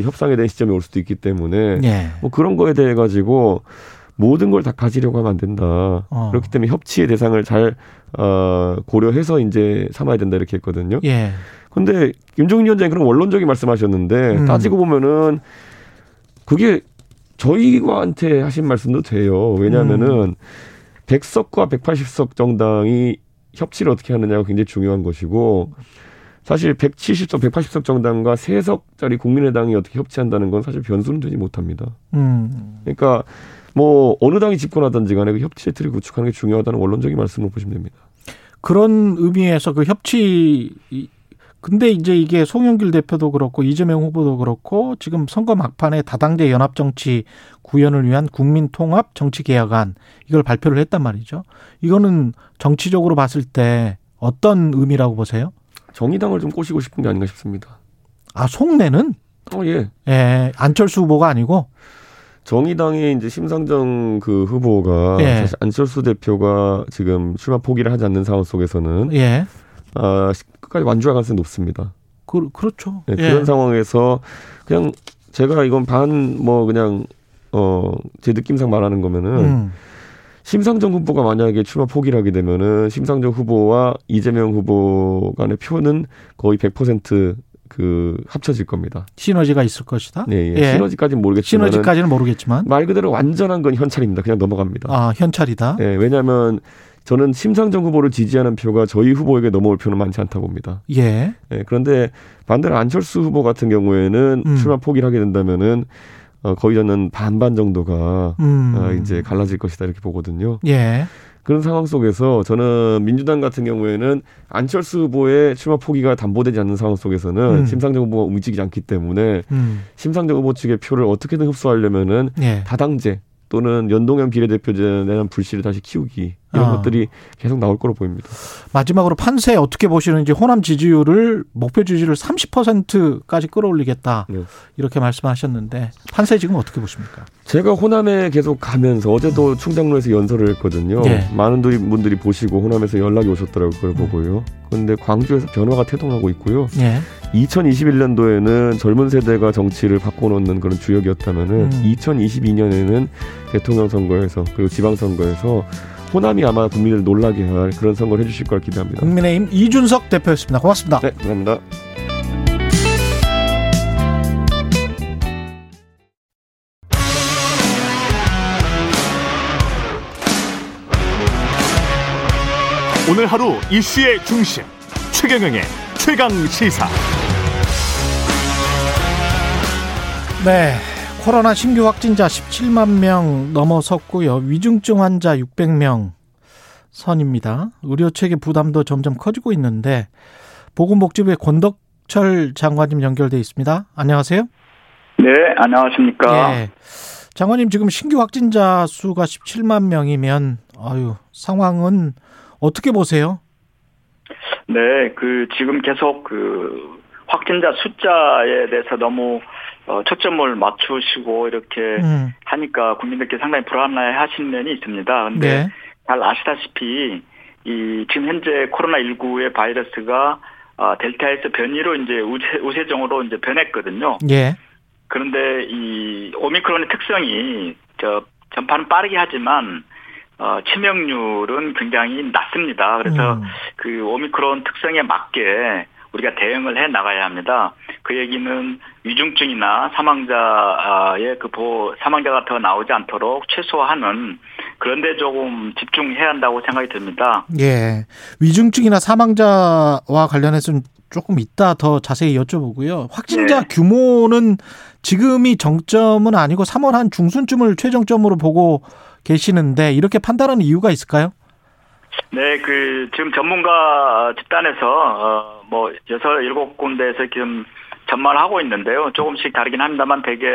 협상에 대한 시점이 올 수도 있기 때문에 예. 뭐 그런 거에 대해 가지고 모든 걸 다 가지려고 하면 안 된다. 어. 그렇기 때문에 협치의 대상을 잘 어, 고려해서 이제 삼아야 된다 이렇게 했거든요. 예. 근데 김종인 위원장이 그런 원론적인 말씀하셨는데 음. 따지고 보면은 그게 저희한테 하신 말씀도 돼요. 왜냐하면은 음. 100석과 180석 정당이 협치를 어떻게 하느냐가 굉장히 중요한 것이고 사실 170석, 180석 정당과 3석짜리 국민의당이 어떻게 협치한다는 건 사실 변수는 되지 못합니다. 음. 그러니까 뭐 어느 당이 집권하든지 간에 그 협치의 틀을 구축하는 게 중요하다는 원론적인 말씀을 보시면 됩니다. 그런 의미에서 그 협치 이- 근데 이제 이게 송영길 대표도 그렇고 이재명 후보도 그렇고 지금 선거 막판에 다당제 연합 정치 구현을 위한 국민 통합 정치 개혁안 이걸 발표를 했단 말이죠. 이거는 정치적으로 봤을 때 어떤 의미라고 보세요? 정의당을 좀 꼬시고 싶은 게 아닌가 싶습니다. 아, 속내는 어, 예. 예, 안철수 후보가 아니고 정의당의 이제 심상정 그 후보가 예. 사실 안철수 대표가 지금 출마 포기를 하지 않는 상황 속에서는 예. 아, 끝까지 완주할 가능성이 높습니다. 그, 그렇죠. 예, 예. 그런 상황에서 그냥 제가 이건 반 뭐 그냥 어 제 느낌상 말하는 거면은 음. 심상정 후보가 만약에 출마 포기를 하게 되면은 심상정 후보와 이재명 후보 간의 표는 거의 100% 그 합쳐질 겁니다. 시너지가 있을 것이다. 네, 예. 예. 시너지까지는 모르겠지만 시너지까지는 모르겠지만 말 그대로 완전한 건 현찰입니다. 그냥 넘어갑니다. 아, 현찰이다. 예, 왜냐하면 저는 심상정 후보를 지지하는 표가 저희 후보에게 넘어올 표는 많지 않다 봅니다. 예. 예, 그런데 반대로 안철수 후보 같은 경우에는 음. 출마 포기를 하게 된다면은 어, 거의 저는 반반 정도가 음. 어, 이제 갈라질 것이다 이렇게 보거든요. 예. 그런 상황 속에서 저는 민주당 같은 경우에는 안철수 후보의 출마 포기가 담보되지 않는 상황 속에서는 음. 심상정 후보가 움직이지 않기 때문에 음. 심상정 후보 측의 표를 어떻게든 흡수하려면은 예. 다당제 또는 연동형 비례대표제에 대한 불씨를 다시 키우기 이런 아. 것들이 계속 나올 거로 보입니다. 마지막으로 판세 어떻게 보시는지 호남 지지율을 목표 지지율 30%까지 끌어올리겠다 네. 이렇게 말씀하셨는데 판세 지금 어떻게 보십니까? 제가 호남에 계속 가면서 어제도 충장로에서 연설을 했거든요. 예. 많은 분들이- 보시고 호남에서 연락이 오셨더라고요. 그걸 보고요. 그런데 광주에서 변화가 태동하고 있고요. 예. 2021년도에는 젊은 세대가 정치를 바꿔놓는 그런 주역이었다면은 음. 2022년에는 대통령 선거에서 그리고 지방 선거에서 호남이 아마 국민을 놀라게 할 그런 선거를 해주실 걸 기대합니다. 국민의힘 이준석 대표였습니다. 고맙습니다. 네, 감사합니다. 오늘 하루 이슈의 중심 최경영의 최강 시사. 네. 코로나 신규 확진자 17만 명 넘어섰고요. 위중증 환자 600명 선입니다. 의료 체계 부담도 점점 커지고 있는데 보건복지부의 권덕철 장관님 연결돼 있습니다. 안녕하세요. 네, 안녕하십니까. 예. 장관님 지금 신규 확진자 수가 17만 명이면 아유 상황은 어떻게 보세요? 네, 그 지금 계속 그 확진자 숫자에 대해서 너무 어, 초점을 맞추시고 이렇게 음, 하니까 국민들께 상당히 불안해 하시는 면이 있습니다. 근데 네. 잘 아시다시피 이 지금 현재 코로나 19의 바이러스가 아, 델타에서 변이로 이제 우세, 우세종으로 이제 변했거든요. 예. 그런데 이 오미크론의 특성이 저 전파는 빠르게 하지만 어, 치명률은 굉장히 낮습니다. 그래서 음. 그 오미크론 특성에 맞게 우리가 대응을 해 나가야 합니다. 그 얘기는 위중증이나 사망자의 그 보호, 사망자가 더 나오지 않도록 최소화하는 그런데 조금 집중해야 한다고 생각이 듭니다. 예. 위중증이나 사망자와 관련해서는 조금 이따 더 자세히 여쭤보고요. 확진자 네. 규모는 지금이 정점은 아니고 3월 한 중순쯤을 최정점으로 보고 계시는데 이렇게 판단하는 이유가 있을까요? 네, 그 지금 전문가 집단에서 어, 뭐 여섯 일곱 군데에서 지금 전망을 하고 있는데요. 조금씩 다르긴 합니다만 대개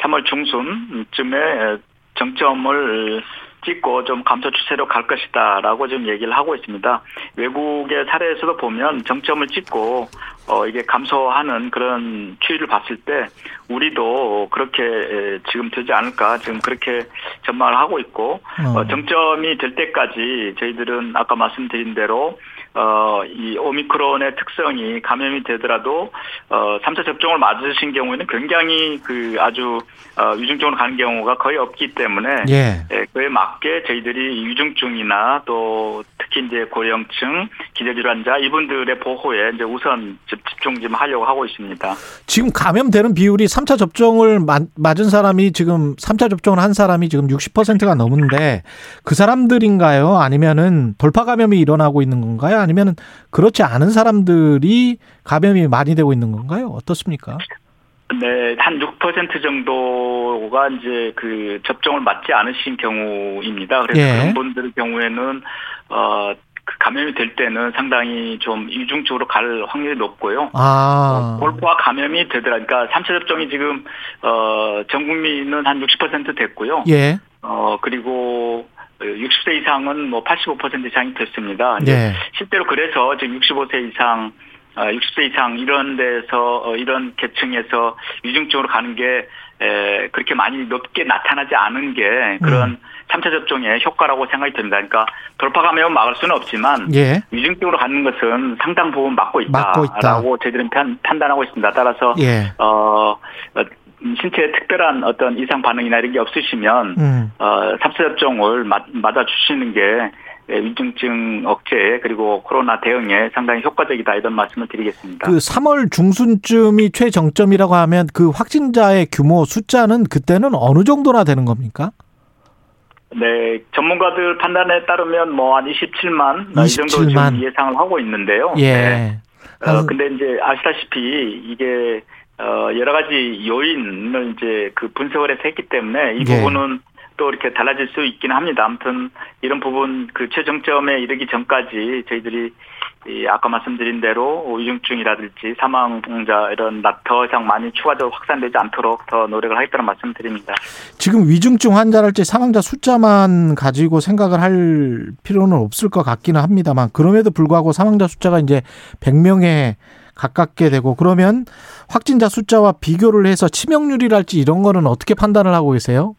3월 중순쯤에 정점을 찍고 좀 감소 추세로 갈 것이다라고 지금 얘기를 하고 있습니다. 외국의 사례에서도 보면 정점을 찍고 어 이게 감소하는 그런 추이를 봤을 때 우리도 그렇게 에, 지금 되지 않을까 지금 그렇게 전망을 하고 있고 어. 어, 정점이 될 때까지 저희들은 아까 말씀드린 대로 어, 이 오미크론의 특성이 감염이 되더라도 어, 3차 접종을 맞으신 경우에는 굉장히 그 아주 어, 위중증으로 가는 경우가 거의 없기 때문에 예. 예, 그에 맞게 저희들이 위중증이나 또 특히 이제 고령층, 기저질환자 이분들의 보호에 이제 우선 집- 집중 좀 하려고 하고 있습니다. 지금 감염되는 비율이 3차 접종을 마- 맞은 사람이 지금 3차 접종을 한 사람이 지금 60%가 넘는데 그 사람들인가요? 아니면은 돌파 감염이 일어나고 있는 건가요? 아니면은 그렇지 않은 사람들이 감염이 많이 되고 있는 건가요? 어떻습니까? 네, 한 6% 정도가 이제 그 접종을 맞지 않으신 경우입니다. 그래서 예. 그런 분들 경우에는 어, 그 감염이 될 때는 상당히 좀 이중적으로 갈 확률이 높고요. 아. 어, 골프와 감염이 되더라. 그러니까 3차 접종이 지금 어, 전 국민은 한 60% 됐고요. 예. 어, 그리고 60세 이상은 뭐 85% 이상이 됐습니다. 예. 실제로 그래서 지금 65세 이상, 어, 60세 이상 이런 데서 어, 이런 계층에서 위중증으로 가는 게 에, 그렇게 많이 높게 나타나지 않은 게 그런 음. 3차 접종의 효과라고 생각이 듭니다. 그러니까 돌파 감염은 막을 수는 없지만 예. 위중증으로 가는 것은 상당 부분 막고 막고 있다. 있다라고 저희들은 판, 판단하고 있습니다. 따라서 예. 어, 어, 신체에 특별한 어떤 이상 반응이나 이런 게 없으시면 음. 어, 3차 접종을 맞, 맞아 주시는 게 예, 위중증 억제에 그리고 코로나 대응에 상당히 효과적이다 이런 말씀을 드리겠습니다. 그 3월 중순쯤이 최정점이라고 하면 그 확진자의 규모 숫자는 그때는 어느 정도나 되는 겁니까? 네, 전문가들 판단에 따르면 뭐 한 27만, 이 정도 27만. 지금 예상을 하고 있는데요. 예. 네. 어, 한- 근데 이제 아시다시피 이게 어, 여러 가지 요인을 이제 그 분석을 해서 했기 때문에 이 예. 부분은 또 이렇게 달라질 수 있긴 합니다. 아무튼 이런 부분 그 최정점에 이르기 전까지 저희들이 이 아까 말씀드린 대로 위중증이라든지 사망자 이런 나- 더 이상 많이 추가적으로 확산되지 않도록 더 노력을 하겠다는 말씀드립니다. 지금 위중증 환자랄지 사망자 숫자만 가지고 생각을 할 필요는 없을 것 같기는 합니다만 그럼에도 불구하고 사망자 숫자가 이제 100명에 가깝게 되고 그러면 확진자 숫자와 비교를 해서 치명률이랄지 이런 거는 어떻게 판단을 하고 계세요?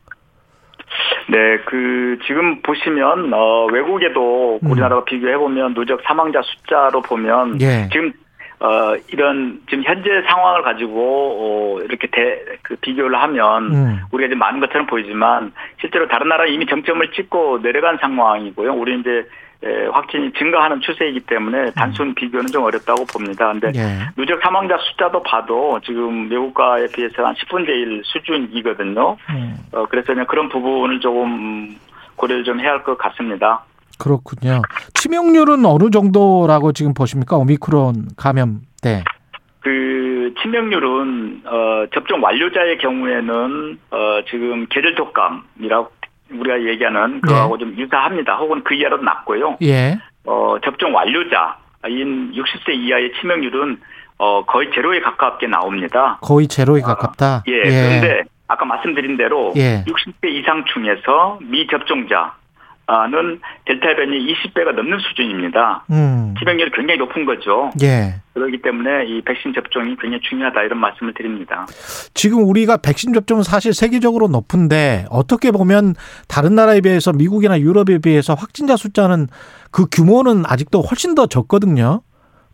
네, 그 지금 보시면 어 외국에도 음. 우리나라가 비교해 보면 누적 사망자 숫자로 보면 예. 지금 어 이런 지금 현재 상황을 가지고 어 이렇게 대 그 비교를 하면 음. 우리가 이제 많은 것처럼 보이지만 실제로 다른 나라 이미 정점을 찍고 내려간 상황이고요. 우리 이제 에, 확진이 증가하는 추세이기 때문에 단순 비교는 좀 어렵다고 봅니다. 근데 예. 누적 사망자 숫자도 봐도 지금 외국가에 비해서 한 10분의 1 수준이거든요. 음. 어, 그래서 그냥 그런 부분을 조금 고려를 좀 해야 할 것 같습니다. 그렇군요. 치명률은 어느 정도라고 지금 보십니까? 오미크론 감염 때. 그 치명률은 어, 접종 완료자의 경우에는 어, 지금 계절 독감이라고 우리가 얘기하는 그거하고 좀 유사합니다. 혹은 그 이하로 낮고요. 예. 어, 접종 완료자인 60세 이하의 치명률은 어, 거의 제로에 가깝게 나옵니다. 거의 제로에 가깝다. 예, 그런데 아까 말씀드린 대로 예. 60대 이상 중에서 미접종자 는 델타 변이 20배가 넘는 수준입니다. 음. 치명률이 굉장히 높은 거죠. 예. 그렇기 때문에 이 백신 접종이 굉장히 중요하다 이런 말씀을 드립니다. 지금 우리가 백신 접종은 사실 세계적으로 높은데 어떻게 보면 다른 나라에 비해서 미국이나 유럽에 비해서 확진자 숫자는 그 규모는 아직도 훨씬 더 적거든요.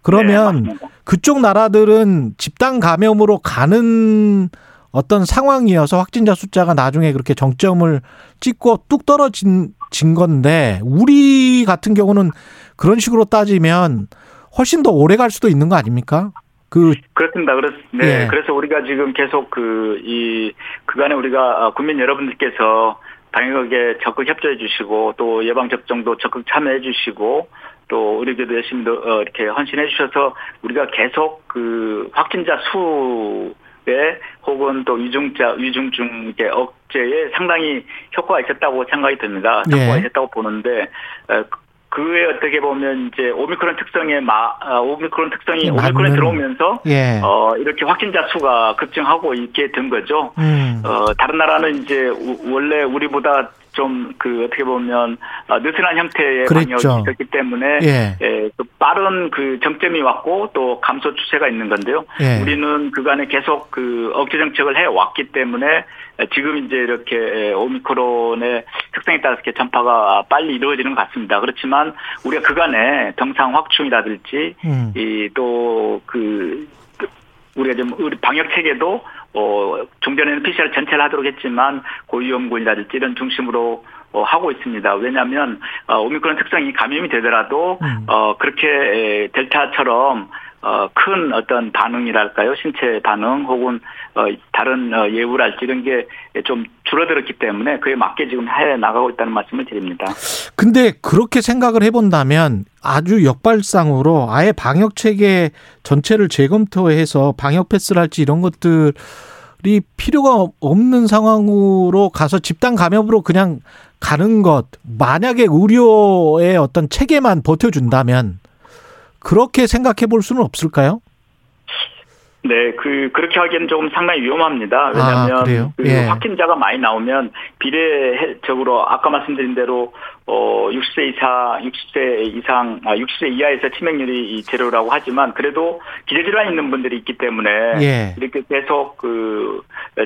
그러면 네, 그쪽 나라들은 집단 감염으로 가는 어떤 상황이어서 확진자 숫자가 나중에 그렇게 정점을 찍고 뚝 떨어진 진 건데 우리 같은 경우는 그런 식으로 따지면 훨씬 더 오래 갈 수도 있는 거 아닙니까? 그 그렇습니다. 그래서 네, 예. 그래서 우리가 지금 계속 그 이 그간에 우리가 아, 국민 여러분들께서 방역에 적극 협조해 주시고 또 예방 접종도 적극 참여해 주시고 또 의료계도 열심히 어, 이렇게 헌신해 주셔서 우리가 계속 그 확진자 수 에 혹은 또 위중자 위중증 이제 억제에 상당히 효과가 있었다고 생각이 듭니다. 예. 효과가 있었다고 보는데 어, 그에 어떻게 보면 이제 오미크론 특성에 마 아, 오미크론 특성이 맞는- 오미크론 들어오면서 예. 어 이렇게 확진자 수가 급증하고 있게 된 거죠. 음. 어 다른 나라는 이제 우- 원래 우리보다 좀 그 어떻게 보면 어, 느슨한 형태의 그랬죠. 방역이 있었기 때문에 예. 예, 그 빠른 그 정점이 왔고 또 감소 추세가 있는 건데요. 예. 우리는 그간에 계속 그 억제 정책을 해 왔기 때문에 지금 이제 이렇게 예, 오미크론의 특성에 따라서 이렇게 전파가 빨리 이루어지는 것 같습니다. 그렇지만 우리가 그간에 병상 확충이라든지 음. 이또그 우리가 좀 우리 방역 체계도 어 종전에는 PCR 전체를 하도록 했지만 고위험군이라든지 이런 중심으로 어, 하고 있습니다. 왜냐하면 어, 오미크론 특성이 감염이 되더라도 음. 어 그렇게 에, 델타처럼 어, 큰 어떤 반응이랄까요? 신체 반응 혹은 어, 다른 어, 예우랄지 이런 게 좀 줄어들었기 때문에 그에 맞게 지금 해 나가고 있다는 말씀을 드립니다. 근데 그렇게 생각을 해본다면 아주 역발상으로 아예 방역 체계 전체를 재검토해서 방역 패스를 할지 이런 것들 이 필요가 없는 상황으로 가서 집단 감염으로 그냥 가는 것 만약에 의료의 어떤 체계만 버텨준다면 그렇게 생각해 볼 수는 없을까요? 네, 그 그렇게 하기에는 조금 상당히 위험합니다. 왜냐하면 아? 그 예. 확진자가 많이 나오면 비례적으로 아까 말씀드린 대로 어 60세 이상, 60세 이상, 아 60세 이하에서 치명률이 이 제로라고 하지만 그래도 기저질환 있는 분들이 있기 때문에 예. 이렇게 계속 그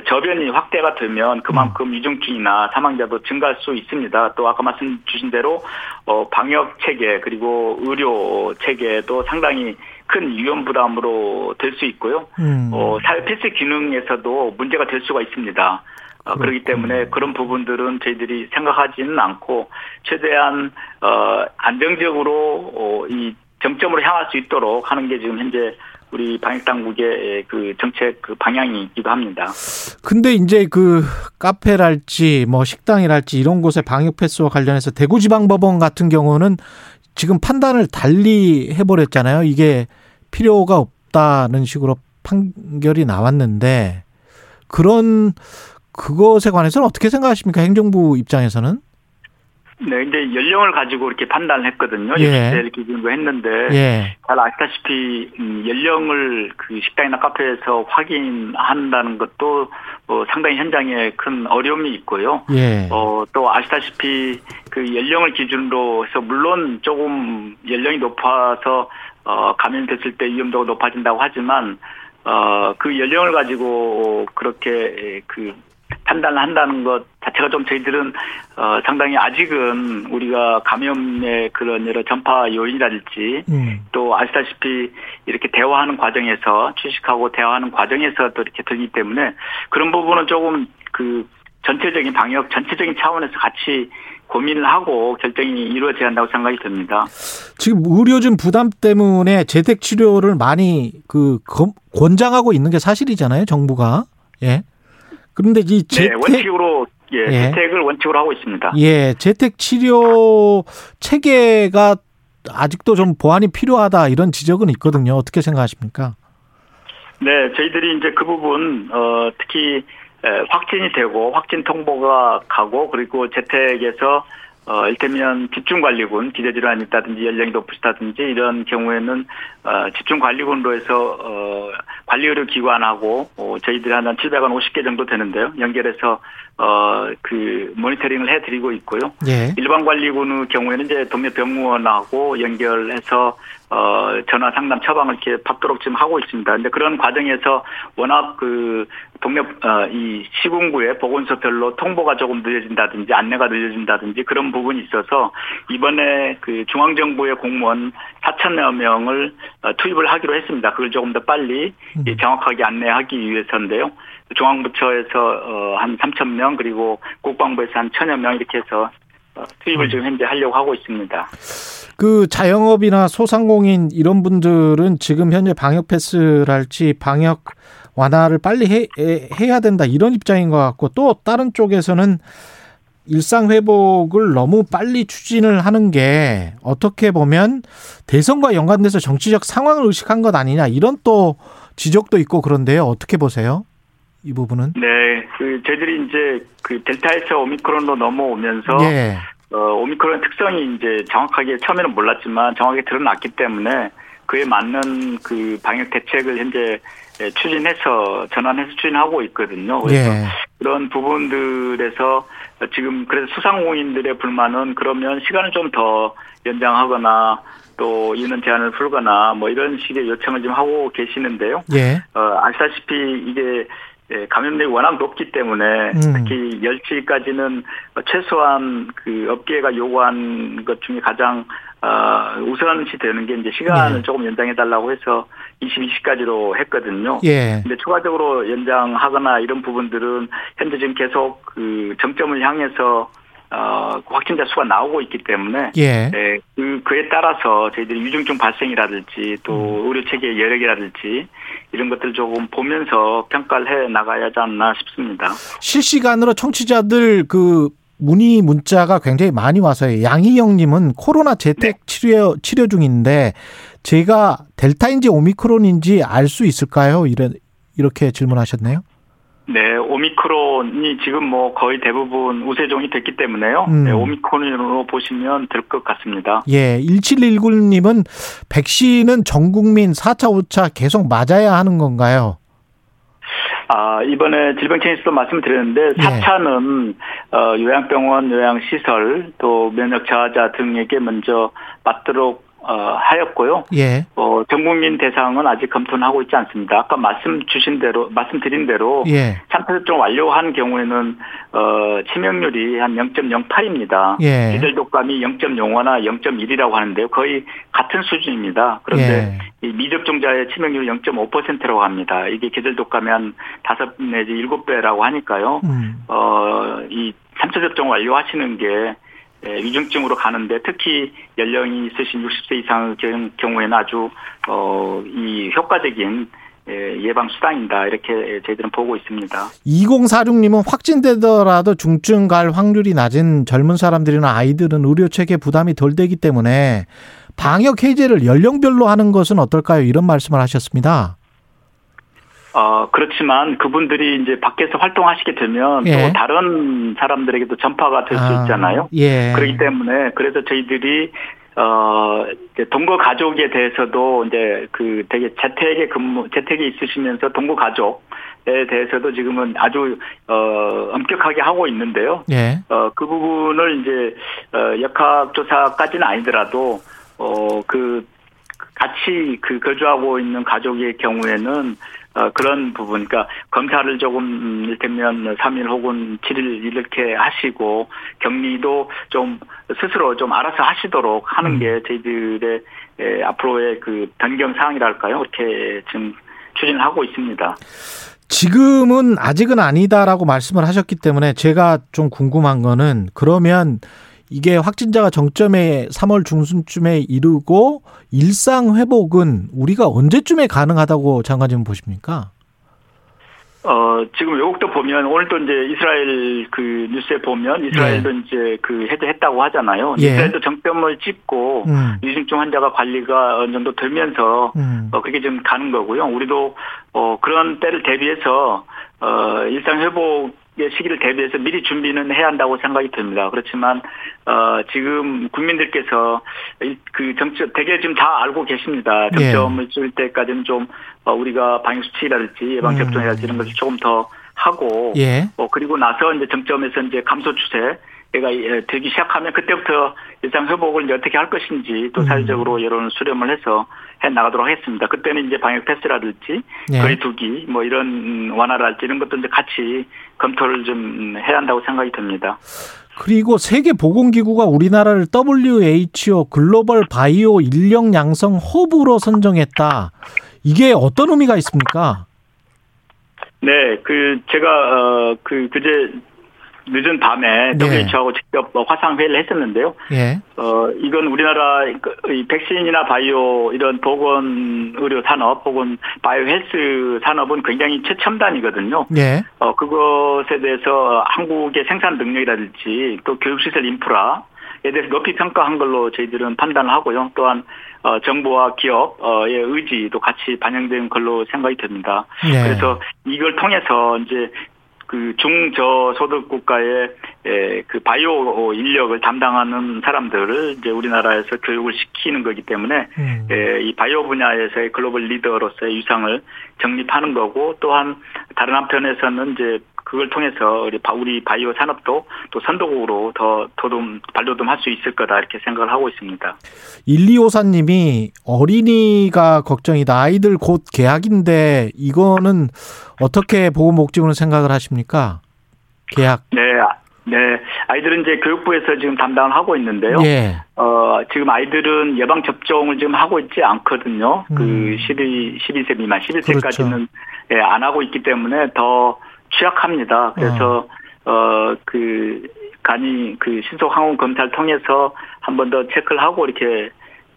저변이 확대가 되면 그만큼 음. 위중증이나 사망자도 증가할 수 있습니다. 또 아까 말씀 주신 대로 어 방역 체계 그리고 의료 체계도 상당히 큰 위험 부담으로 될 수 있고요. 음. 어, 사회 필수 기능에서도 문제가 될 수가 있습니다. 어, 그렇기 때문에 그런 부분들은 저희들이 생각하지는 않고 최대한 어, 안정적으로 어, 이 정점으로 향할 수 있도록 하는 게 지금 현재 우리 방역 당국의 그 정책 그 방향이기도 합니다. 근데 이제 그 카페랄지 뭐 식당이랄지 이런 곳의 방역 패스와 관련해서 대구지방법원 같은 경우는 지금 판단을 달리 해버렸잖아요. 이게 필요가 없다는 식으로 판결이 나왔는데 그런 그것에 관해서는 어떻게 생각하십니까? 행정부 입장에서는? 네, 이제 연령을 가지고 이렇게 판단을 했거든요. 예. 60대를 기준으로 했는데 예. 잘 아시다시피 음, 연령을 그 식당이나 카페에서 확인한다는 것도 어, 상당히 현장에 큰 어려움이 있고요. 예. 어, 또 아시다시피 그 연령을 기준으로 해서 물론 조금 연령이 높아서 어, 감염됐을 때 위험도가 높아진다고 하지만 어, 그 연령을 가지고 그렇게 그 판단을 한다는 것 자체가 좀 저희들은 어, 상당히 아직은 우리가 감염의 그런 여러 전파 요인이랄지 음. 또 아시다시피 이렇게 대화하는 과정에서 취식하고 대화하는 과정에서 또 이렇게 들기 때문에 그런 부분은 조금 그 전체적인 방역 전체적인 차원에서 같이 고민을 하고 결정이 이루어져야 한다고 생각이 듭니다. 지금 의료진 부담 때문에 재택 치료를 많이 그 검- 권장하고 있는 게 사실이잖아요, 정부가. 예. 그런데 이 네, 재택 원칙으로 예, 예. 재택을 원칙으로 하고 있습니다. 예, 재택 치료 체계가 아직도 좀 보완이 필요하다 이런 지적은 있거든요. 어떻게 생각하십니까? 네, 저희들이 이제 그 부분 어 특히 에, 확진이 되고 확진 통보가 가고 그리고 재택에서 어 일테면 집중관리군 기저질환이 있다든지 연령이 높으시다든지 이런 경우에는 어 집중관리군으로 해서 어 관리의료 기관하고 어, 저희들이 한 700원 50개 정도 되는데요. 연결해서 어그 모니터링을 해드리고 있고요. 예. 일반 관리군의 경우에는 이제 동네 병원하고 연결해서 어 전화 상담 처방을 이렇게 받도록 지금 하고 있습니다. 근데 그런 과정에서 워낙 그 동네 어이 시군구의 보건소별로 통보가 조금 늦어진다든지 안내가 늦어진다든지 그런 부분이 있어서 이번에 그 중앙 정부의 공무원 4천여 명을 어, 투입을 하기로 했습니다. 그걸 조금 더 빨리 음. 정확하게 안내하기 위해서인데요. 중앙부처에서 어, 한 3천 명 그리고 국방부에서 한 천여 명 이렇게 해서 어, 투입을 지금 현재 하려고 하고 있습니다. 그 자영업이나 소상공인 이런 분들은 지금 현재 방역 패스랄지 방역 완화를 빨리 해, 해야 된다 이런 입장인 것 같고 또 다른 쪽에서는 일상 회복을 너무 빨리 추진을 하는 게 어떻게 보면 대선과 연관돼서 정치적 상황을 의식한 것 아니냐 이런 또 지적도 있고 그런데요. 어떻게 보세요 이 부분은? 네, 그 저희들이 이제 그 델타에서 오미크론으로 넘어오면서 예. 어, 오미크론 특성이 이제 정확하게 처음에는 몰랐지만 정확하게 드러났기 때문에 그에 맞는 그 방역 대책을 현재 예, 추진해서 전환해서 추진하고 있거든요. 그래서 예. 그런 부분들에서 지금 그래서 소상공인들의 불만은 그러면 시간을 좀 더 연장하거나 또 인원 제한을 풀거나 뭐 이런 식의 요청을 좀 하고 계시는데요. 예. 어, 아시다시피 이게 예, 감염력이 워낙 높기 때문에 음. 특히 10시까지는 최소한 그 업계가 요구한 것 중에 가장 어, 우선시 되는 게 이제 시간을 예. 조금 연장해 달라고 해서 22시까지로 했거든요. 예. 근데 추가적으로 연장하거나 이런 부분들은 현재 지금 계속 그 정점을 향해서 어, 확진자 수가 나오고 있기 때문에 예. 네, 그, 그에 따라서 저희들이 위중증 발생이라든지 또 음. 의료 체계의 여력이라든지 이런 것들 조금 보면서 평가를 해 나가야 하지 않나 싶습니다. 실시간으로 청취자들 그 문의 문자가 굉장히 많이 와서요. 양희영님은 코로나 재택 치료 치료 중인데 제가 델타인지 오미크론인지 알 수 있을까요? 이래 이렇게 질문하셨네요. 네, 오미크론이 지금 뭐 거의 대부분 우세종이 됐기 때문에요. 음. 네, 오미크론으로 보시면 될 것 같습니다. 예, 1719님은 백신은 전 국민 4차, 5차 계속 맞아야 하는 건가요? 아, 이번에 질병청에서도 말씀드렸는데, 예. 4차는, 어, 요양병원, 요양시설, 또 면역 저하자 등에게 먼저 맞도록, 어, 하였고요. 예. 어, 전 국민 대상은 아직 검토는 하고 있지 않습니다. 아까 말씀 주신 대로, 말씀드린 대로, 예. 3차 접종 완료한 경우에는, 어, 치명률이 한 0.08입니다. 예. 기절 독감이 0.05나 0.1이라고 하는데요. 거의 같은 수준입니다. 그런데 예. 이 미접종자의 치명률이 0.5%라고 합니다. 이게 계절 독감의 한 다섯 내지 일곱 배라고 하니까요. 음. 어, 이 3차 접종 완료하시는 게 예, 위중증으로 가는데 특히 연령이 있으신 60세 이상 경- 경우에는 아주 어, 이 효과적인 예, 예방 수단이다 이렇게 저희들은 보고 있습니다. 2046님은 확진되더라도 중증 갈 확률이 낮은 젊은 사람들이나 아이들은 의료 체계 부담이 덜 되기 때문에 방역 해제를 연령별로 하는 것은 어떨까요? 이런 말씀을 하셨습니다. 어, 그렇지만 그분들이 이제 밖에서 활동하시게 되면 예. 또 다른 사람들에게도 전파가 될수 아, 있잖아요. 예. 그렇기 때문에 그래서 저희들이 어 이제 동거 가족에 대해서도 이제 그 되게 재택에 근무 재택에 있으시면서 동거 가족에 대해서도 지금은 아주 어 엄격하게 하고 있는데요. 예. 어 그 부분을 이제 어 역학 조사까지는 아니더라도 어 그 같이 그 거주하고 있는 가족의 경우에는 어, 그런 부분, 그러니까 검사를 조금 음, 이를테면 3일 혹은 7일 이렇게 하시고 격리도 좀 스스로 좀 알아서 하시도록 하는 게 저희들의 에, 앞으로의 그 변경 사항이랄까요? 이렇게 지금 추진을 하고 있습니다. 지금은 아직은 아니다라고 말씀을 하셨기 때문에 제가 좀 궁금한 거는 그러면 이게 확진자가 정점에 3월 중순쯤에 이르고 일상 회복은 우리가 언제쯤에 가능하다고 장관님 보십니까? 어, 지금 외국도 보면 오늘도 이제 이스라엘 그 뉴스에 보면 이스라엘도 이제 그 해제했다고 하잖아요. 예. 이스라엘도 정점을 찍고 음. 위중증 환자가 관리가 어느 정도 되면서 음. 어, 그게 좀 가는 거고요. 우리도 어, 그런 때를 대비해서 어, 일상 회복 시기를 대비해서 미리 준비는 해야 한다고 생각이 듭니다. 그렇지만 어, 지금 국민들께서 그 정점 대개 지금 다 알고 계십니다. 정점을 줄 때까지는 좀 어, 우리가 방역 수칙이라든지 예방 접종이라든지 이런 것을 조금 더 하고 예. 어, 그리고 나서 이제 정점에서 이제 감소 추세 가 되기 시작하면 그때부터 일상 회복을 이제 어떻게 할 것인지 또 사회적으로 여론을 수렴을 해서 해 나가도록 하겠습니다. 그때는 이제 방역 패스라든지 예. 거리두기 뭐 이런 완화랄지 이런 것도 이제 같이 검토를 좀 해야 한다고 생각이 듭니다. 그리고 세계 보건기구가 우리나라를 WHO 글로벌 바이오 인력 양성 허브로 선정했다. 이게 어떤 의미가 있습니까? 네, 그 제가 어그 그제 늦은 밤에 네. WHO하고 직접 뭐 화상 회의를 했었는데요. 예. 어 이건 우리나라 그, 이 백신이나 바이오 이런 보건 의료 산업 혹은 바이오 헬스 산업은 굉장히 최첨단이거든요. 예. 어 그것에 대해서 한국의 생산 능력이라든지 또 교육시설 인프라 에 대해서 높이 평가한 걸로 저희들은 판단을 하고요. 또한 어, 정부와 기업의 의지도 같이 반영된 걸로 생각이 듭니다. 예. 그래서 이걸 통해서 이제 그 중저소득 국가의 에, 그 바이오 인력을 담당하는 사람들을 이제 우리나라에서 교육을 시키는 거기 때문에 음. 에, 이 바이오 분야에서의 글로벌 리더로서의 유상을 정립하는 거고 또한 다른 한편에서는 이제 그걸 통해서 우리 바- 우리 바이오 산업도 또 선도국으로 더 도둠 발돋움할 수 있을 거다 이렇게 생각을 하고 있습니다. 1254님이 어린이가 걱정이다. 아이들 곧 개학인데 이거는 어떻게 보건복지부는 생각을 하십니까? 개학. 네, 아- 네 아이들은 이제 교육부에서 지금 담당을 하고 있는데요. 예. 어, 지금 아이들은 예방 접종을 지금 하고 있지 않거든요. 음. 그 12, 12세 미만, 11세까지는 그렇죠. 예, 안 하고 있기 때문에 더 취약합니다. 그래서 어, 그 간이 그 신속 항원 검사를 통해서 한 번 더 체크를 하고 이렇게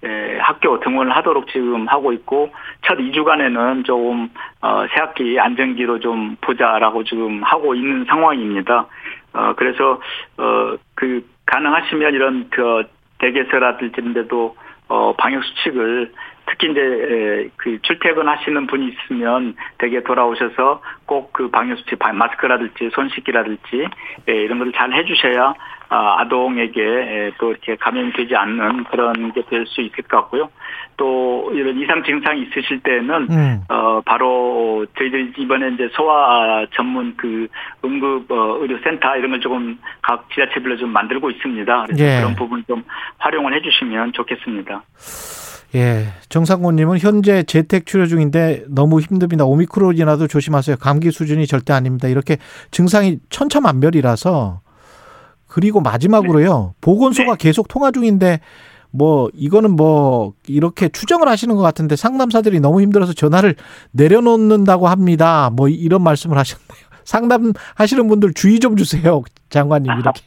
예, 학교 등원을 하도록 지금 하고 있고 첫 2주간에는 조금 어, 새학기 안정기로 좀 보자라고 지금 하고 있는 상황입니다. 어, 그래서 어, 그 가능하시면 이런 그 댁에서라든지 이런 데도 어, 방역 수칙을 특히 이제 에, 그 출퇴근하시는 분이 있으면 댁에 돌아오셔서 꼭 그 방역 수칙 바- 마스크라든지 손 씻기라든지 예, 이런 걸잘 해주셔야 아, 아동에게 에, 또 이렇게 감염이 되지 않는 그런 게 될 수 있을 것 같고요. 또 이런 이상 증상이 있으실 때는 음. 어 바로 저희들이 이번에 이제 소아 전문 그 응급 어, 의료 센터 이런 걸 조금 각 지자체별로 좀 만들고 있습니다. 그래서 예. 그런 부분 좀 활용을 해주시면 좋겠습니다. 예. 정상곤님은 현재 재택 치료 중인데 너무 힘듭니다. 오미크론이라도 조심하세요. 감기 수준이 절대 아닙니다. 이렇게 증상이 천차만별이라서 그리고 마지막으로요. 보건소가 계속 통화 중인데 뭐 이거는 뭐 이렇게 추정을 하시는 것 같은데 상담사들이 너무 힘들어서 전화를 내려놓는다고 합니다. 뭐 이런 말씀을 하셨네요. <laughs> 상담하시는 분들 주의 좀 주세요. 장관님 <laughs> 이렇게.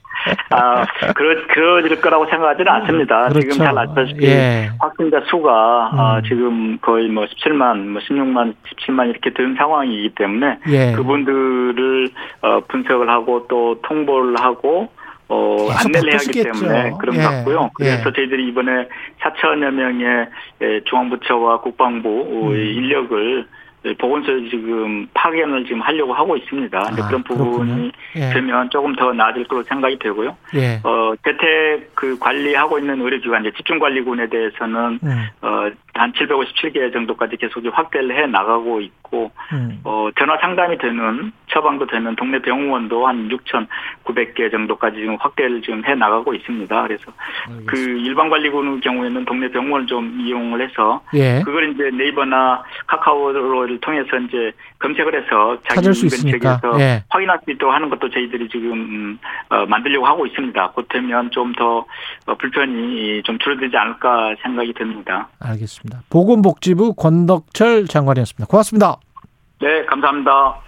아, 그러, 그럴 거라고 생각하지는 않습니다. 그렇죠. 지금 잘 아시다시피 예. 확진자 수가 아, 음. 지금 거의 뭐 17만, 뭐 16만, 17만 이렇게 된 상황이기 때문에 예. 그분들을 어, 분석을 하고 또 통보를 하고 어, 안내를 해야 하기. 때문에 그런 예. 것 같고요. 그래서 예. 저희들이 이번에 4천여 명의 예, 중앙부처와 국방부 어, 음. 인력을 예, 보건소에 지금 파견을 지금 하려고 하고 있습니다. 아, 그런 부분이. 예. 되면 조금 더 나아질 걸로 생각이 되고요. 예. 어, 재택 그 관리하고 있는 의료기관, 이제 집중관리군에 대해서는, 음. 어, 한 757개 정도까지 계속 확대를 해 나가고 있고, 음. 어, 전화 상담이 되는, 처방도 되는 동네 병원도 한 6,900개 정도까지 지금 확대를 지금 해 나가고 있습니다. 그래서 그 일반 관리군의 경우에는 동네 병원을 좀 이용을 해서, 예. 그걸 이제 네이버나 카카오를 통해서 이제 검색을 해서 자기 찾을 수 인근 있으니까. 책에서 예. 확인할 수 있도록 하는 것도 저희들이 지금 음, 어, 만들려고 하고 있습니다. 곧 되면 좀더 어, 불편이 좀 줄어들지 않을까 생각이 듭니다. 알겠습니다. 보건복지부 권덕철 장관이었습니다. 고맙습니다. 네, 감사합니다.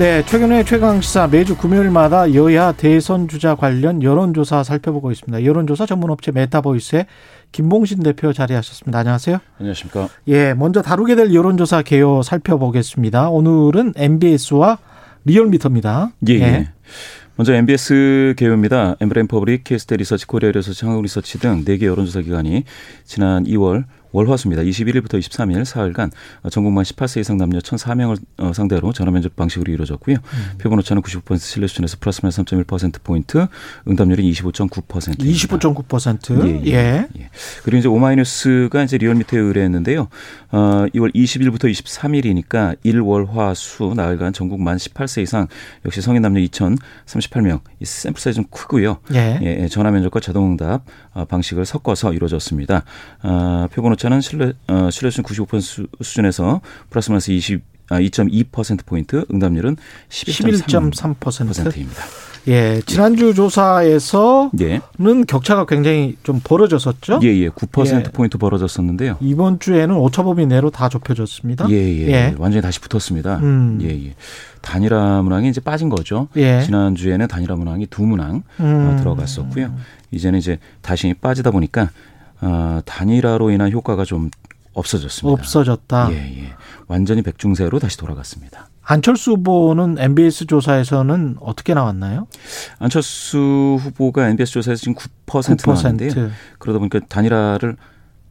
네, 최근에 최강 시사 매주 금요일마다 여야 대선 주자 관련 여론조사 살펴보고 있습니다. 여론조사 전문업체 메타보이스의 김봉신 대표 자리하셨습니다. 안녕하세요. 안녕하십니까. 예, 먼저 다루게 될 여론조사 개요 살펴보겠습니다. 오늘은 NBS와 리얼미터입니다. 예, 예. 먼저 NBS 개요입니다. 엠브레인 퍼블릭, 케이스탯 리서치, 코리아 리서치, 한국 리서치 등 4개 여론조사 기관이 지난 2월 월화수입니다. 21일부터 23일 사흘간 전국 만 18세 이상 남녀 1,004명을 어, 상대로 전화 면접 방식으로 이루어졌고요. 음. 표본 오차는 95% 신뢰 수준에서 플러스 마이너스 3.1% 포인트, 응답률이 25.9%. 25.9%. 예, 예. 예. 예. 그리고 이제 오마이뉴스가 이제 리얼미터에 의뢰했는데요. 어, 2월 20일부터 23일이니까 일월화수 나흘간 전국 만 18세 이상 역시 성인 남녀 2,038명. 이 샘플 사이즈 좀 크고요. 예. 예 전화 면접과 자동 응답 어, 방식을 섞어서 이루어졌습니다. 어, 표본 오차 는 신뢰 어, 신뢰 수준 95% 수준에서 플러스 마이너스 20 아, 2.2% 포인트, 응답률은 11.3%입니다. 예, 지난주 조사에서는 예. 격차가 굉장히 좀 벌어졌었죠? 예, 예. 9% 예. 포인트 벌어졌었는데요. 이번 주에는 오차범위 내로 다 좁혀졌습니다. 예, 예. 예. 완전히 다시 붙었습니다. 음. 예, 예. 단일화 문항이 이제 빠진 거죠. 예. 지난주에는 단일화 문항이 두 문항 어, 음. 들어갔었고요. 이제는 이제 다시 빠지다 보니까 어, 단일화로 인한 효과가 좀 없어졌습니다. 없어졌다. 예, 예. 완전히 백중세로 다시 돌아갔습니다. 안철수 후보는 MBS 조사에서는 어떻게 나왔나요? 안철수 후보가 MBS 조사에서 지금 9%, 9%. 나왔는데요. 그러다 보니까 단일화를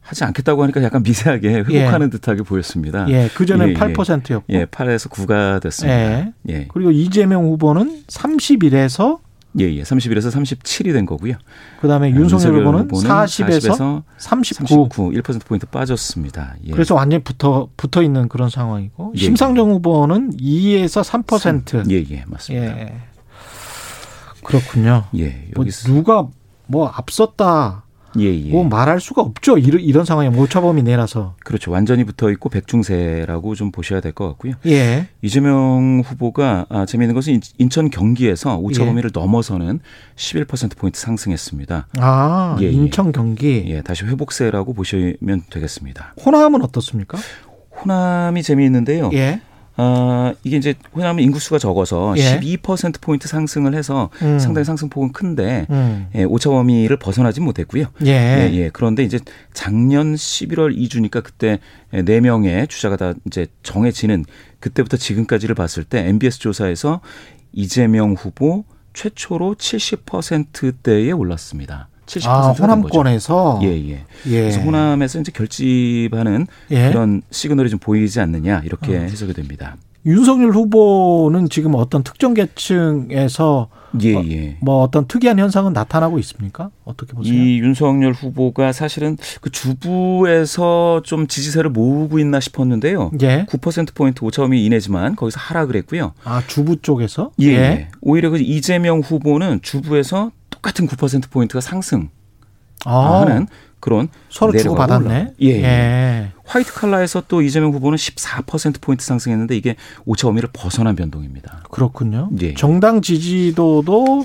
하지 않겠다고 하니까 약간 미세하게 회복하는 예. 듯하게 보였습니다. 예, 그전엔 예, 8%였고. 예, 8에서 9가 됐습니다. 예. 예. 그리고 이재명 후보는 31에서 예, 예. 31에서 37이 된 거고요. 그다음에 아, 윤석열 후보는 40에서 39, 39 1%포인트 빠졌습니다. 예. 그래서 완전히 붙어 붙어 있는 그런 상황이고 예, 심상정 후보는 2에서 3%. 예, 예. 맞습니다. 예. 그렇군요. 예. 뭐 누가 뭐 앞섰다 예, 예. 뭐 말할 수가 없죠. 이런, 이런 상황에 모차범위 내라서. 그렇죠. 완전히 붙어 있고 백중세라고 좀 보셔야 될 것 같고요. 예. 이재명 후보가 아, 재미있는 것은 인천 경기에서 오차범위를 예. 넘어서는 11% 포인트 상승했습니다. 아, 예, 예, 인천 경기. 예, 다시 회복세라고 보시면 되겠습니다. 호남은 어떻습니까? 호남이 재미있는데요. 예. 어, 이게 이제 호남 인구수가 적어서 예. 12% 포인트 상승을 해서 음. 상당히 상승폭은 큰데 음. 예, 오차 범위를 벗어나지 못했고요. 예. 예. 예. 그런데 이제 작년 11월 2주니까 그때 네 명의 주자가 다 이제 정해지는 그때부터 지금까지를 봤을 때 MBS 조사에서 이재명 후보 최초로 70%대에 올랐습니다. 70%가 아, 호남권에서 예, 예, 예. 그래서 호남에서 이제 결집하는 예. 그런 시그널이 좀 보이지 않느냐 이렇게 어. 해석이 됩니다. 윤석열 후보는 지금 어떤 특정 계층에서 예, 어, 예. 뭐 어떤 특이한 현상은 나타나고 있습니까? 어떻게 보세요? 이 윤석열 후보가 사실은 그 주부에서 좀 지지세를 모으고 있나 싶었는데요. 예. 9% 포인트 오차범위 이내지만 거기서 하락을 했고요. 아 주부 쪽에서? 예. 예. 오히려 그 이재명 후보는 주부에서 똑같은 9% 포인트가 상승 아. 하는 그런 서로 주고 받았네. 예, 예. 예. 화이트 칼라에서 또 이재명 후보는 14% 포인트 상승했는데 이게 오차 범위를 벗어난 변동입니다. 그렇군요. 예. 정당 지지도도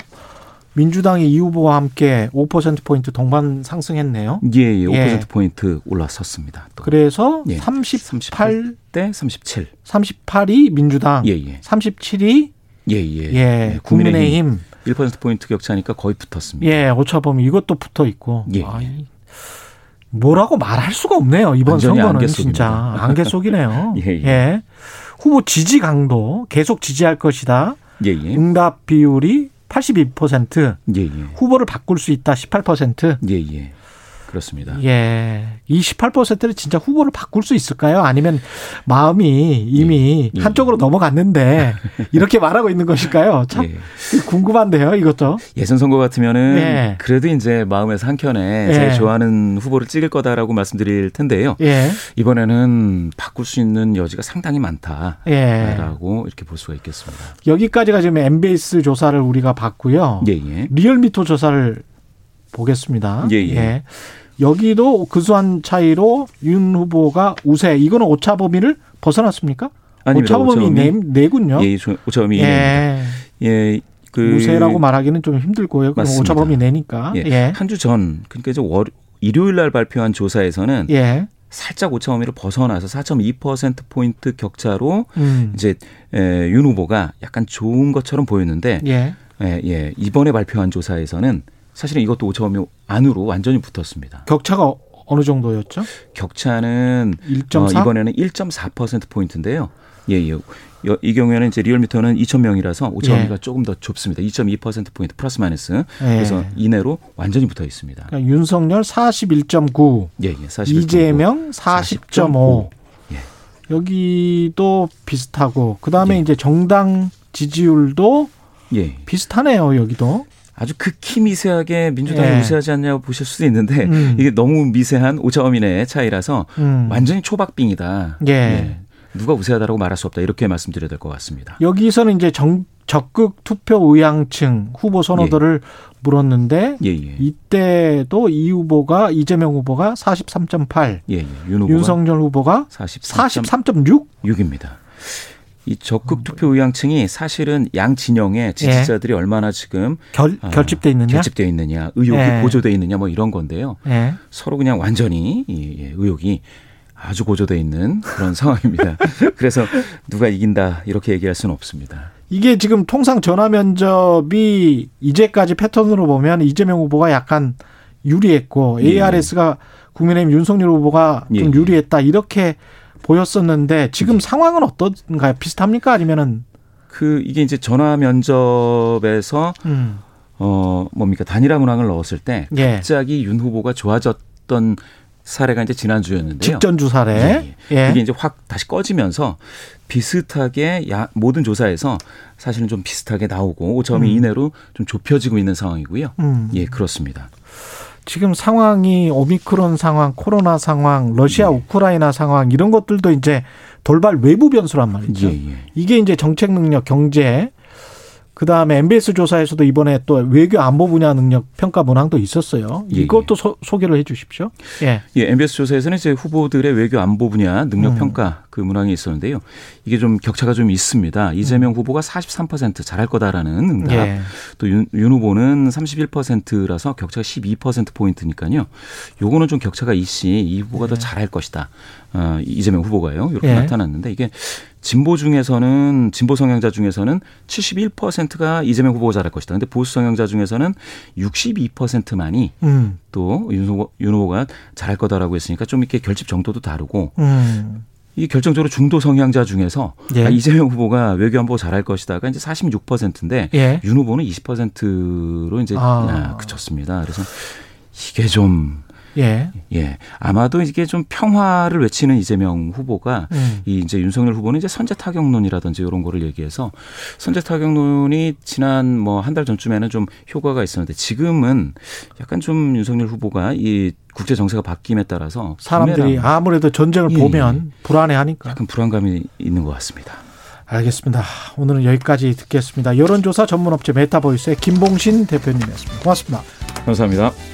민주당의 이 후보와 함께 5% 포인트 동반 상승했네요. 예, 예. 5% 예. 포인트 올라섰습니다. 또. 그래서 예. 38, 대 37. 38이 민주당, 예, 예. 37이 예, 예. 예. 네, 국민의힘. 1% 포인트 격차니까 거의 붙었습니다. 예, 오차범위 이것도 붙어 있고. 예. 아이, 뭐라고 말할 수가 없네요. 이번 선거는 안개 진짜 안개 속이네요. <laughs> 예, 예. 예, 후보 지지 강도 계속 지지할 것이다. 예, 예. 응답 비율이 82%. 예, 예. 후보를 바꿀 수 있다 18%. 예, 예. 그렇습니다. 예. 이 18%를 진짜 후보를 바꿀 수 있을까요? 아니면 마음이 이미 예. 예. 한쪽으로 넘어갔는데 <laughs> 이렇게 말하고 있는 것일까요? 참 예. 궁금한데요, 이것도. 예선 선거 같으면은 예. 그래도 이제 마음에서 한켠에 제일 예. 좋아하는 후보를 찍을 거다라고 말씀드릴 텐데요. 예. 이번에는 바꿀 수 있는 여지가 상당히 많다라고 이렇게 볼 수가 있겠습니다. 여기까지가 지금 MBS 조사를 우리가 봤고요. 리얼미터 조사를 보겠습니다. 예, 예. 여기도 그수한 차이로 윤 후보가 우세. 이거는 오차 범위를 벗어났습니까? 아닙니다. 오차 범위 네, 네군요. 예, 오차 범위 예. 예. 그 우세라고 말하기는 좀 힘들고요. 그럼 오차 범위 내니까. 예. 예. 한주 전, 그러니까 이제 월 일요일 날 발표한 조사에서는 예. 살짝 오차 범위를 벗어나서 4.2% 포인트 격차로 음. 이제 에, 윤 후보가 약간 좋은 것처럼 보였는데 예. 예, 예. 이번에 발표한 조사에서는 사실은 이것도 오차 범위 안으로 완전히 붙었습니다. 격차가 어느 정도였죠? 격차는 1.4? 어, 이번에는 1.4% 포인트인데요. 예, 예. 이 경우에는 이제 리얼미터는 2,000명이라서 오차범위가 예. 조금 더 좁습니다. 2.2% 포인트 플러스 마이너스. 예. 그래서 이내로 완전히 붙어 있습니다. 그러니까 윤석열 41.9, 예, 예. 41.9. 이재명 40.5. 예. 여기도 비슷하고 그다음에 예. 이제 정당 지지율도 예. 비슷하네요, 여기도. 아주 극히 미세하게 민주당이 예. 우세하지 않냐고 보실 수도 있는데 음. 이게 너무 미세한 오차범위 내의 차이라서 음. 완전히 초박빙이다. 예. 예. 누가 우세하다라고 말할 수 없다 이렇게 말씀드려야 될 것 같습니다. 여기서는 이제 정, 적극 투표 의향층 후보 선호도를 예. 물었는데 예, 예. 이때도 이 후보가 이재명 후보가 43.8, 예, 예. 윤 후보가 윤석열 후보가 43.6, 6입니다. 이 적극 투표 의향층이 사실은 양 진영의 지지자들이 예. 얼마나 지금 결, 어, 결집돼 있느냐, 결집돼 있느냐, 의혹이 예. 고조돼 있느냐 뭐 이런 건데요. 예. 서로 그냥 완전히 이 의혹이 아주 고조돼 있는 그런 <laughs> 상황입니다. 그래서 누가 이긴다 이렇게 얘기할 수는 없습니다. 이게 지금 통상 전화 면접이 이제까지 패턴으로 보면 이재명 후보가 약간 유리했고 예. ARS가 국민의힘 윤석열 후보가 좀 예. 유리했다 이렇게 보였었는데 지금 예. 상황은 어떤가요? 비슷합니까? 아니면은 그 이게 이제 전화 면접에서 음. 어 뭡니까 단일화 문항을 넣었을 때 예. 갑자기 윤 후보가 좋아졌던 사례가 이제 지난주였는데요. 직전주 사례. 예, 예. 예. 이게 이제 확 다시 꺼지면서 비슷하게 야, 모든 조사에서 사실은 좀 비슷하게 나오고 5점 음. 이내로 좀 좁혀지고 있는 상황이고요. 음. 예, 그렇습니다. 지금 상황이 오미크론 상황, 코로나 상황, 러시아 예. 우크라이나 상황 이런 것들도 이제 돌발 외부 변수란 말이죠. 예, 예. 이게 이제 정책 능력, 경제 그 다음에 MBS 조사에서도 이번에 또 외교 안보 분야 능력 평가 문항도 있었어요. 예, 이것도 예. 소, 소개를 해 주십시오. 예. 예, MBS 조사에서는 이제 후보들의 외교 안보 분야 능력 음. 평가 그 문항이 있었는데요. 이게 좀 격차가 좀 있습니다. 이재명 음. 후보가 43% 잘할 거다라는 응답. 예. 또 윤, 윤 후보는 31%라서 격차가 12% 포인트니까요. 요거는 좀 격차가 있시 이 후보가 더 예. 잘할 것이다. 어, 이재명 후보가요. 이렇게 예. 나타났는데 이게 진보 중에서는 진보 성향자 중에서는 71%가 이재명 후보가 잘할 것이다. 근데 보수 성향자 중에서는 62%만이 음. 또윤 후보, 윤 후보가 잘할 거다라고 했으니까 좀 이렇게 결집 정도도 다르고 음. 이 결정적으로 중도 성향자 중에서 예. 아, 이재명 후보가 외교안보 잘할 것이다가 이제 46%인데 예. 윤 후보는 20%로 이제 아. 그쳤습니다. 그래서 이게 좀 예. 예. 아마도 이게 좀 평화를 외치는 이재명 후보가 음. 이 이제 윤석열 후보는 이제 선제 타격론이라든지 이런 거를 얘기해서 선제 타격론이 지난 뭐 한 달 전쯤에는 좀 효과가 있었는데 지금은 약간 좀 윤석열 후보가 이 국제 정세가 바뀜에 따라서 사람들이 아무래도 전쟁을 예. 보면 불안해하니까 약간 불안감이 있는 것 같습니다. 알겠습니다. 오늘은 여기까지 듣겠습니다. 여론조사 전문업체 메타보이스의 김봉신 대표님이었습니다. 고맙습니다. 감사합니다.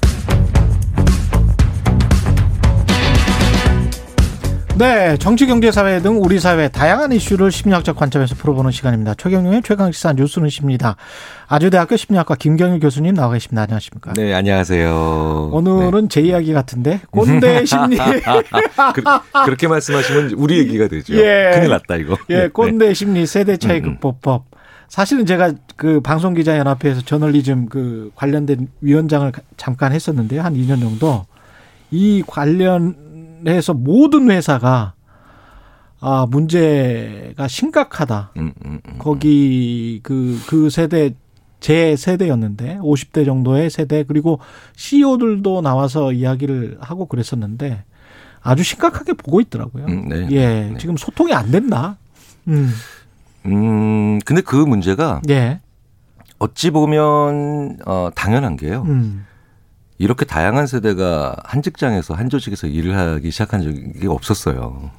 네, 정치, 경제, 사회 등 우리 사회 다양한 이슈를 심리학적 관점에서 풀어보는 시간입니다. 최경영의 최강시사 뉴스는 십니다. 아주대학교 심리학과 김경일 교수님 나와 계십니다. 안녕하십니까? 네, 안녕하세요. 오늘은 네. 제 이야기 같은데 꼰대 <laughs> 심리. 그, 렇게 말씀하시면 우리 얘기가 되죠. 예. 큰일 났다 이거. 예, 네. 꼰대 심리 세대 차이 음, 음. 극복법. 사실은 제가 그 방송기자 연합회에서 저널리즘 그 관련된 위원장을 잠깐 했었는데요. 한 2년 정도. 이 관련 해서 모든 회사가 아, 문제가 심각하다. 음, 음, 음, 거기 그, 그 세대, 제 세대였는데, 50대 정도의 세대, 그리고 CEO들도 나와서 이야기를 하고 그랬었는데, 아주 심각하게 보고 있더라고요. 음, 네. 예. 네. 지금 소통이 안 된다. 음. 음, 근데 그 문제가. 예. 어찌 보면, 어, 당연한 게요. 음. 이렇게 다양한 세대가 한 직장에서 한 조직에서 일을 하기 시작한 적이 없었어요.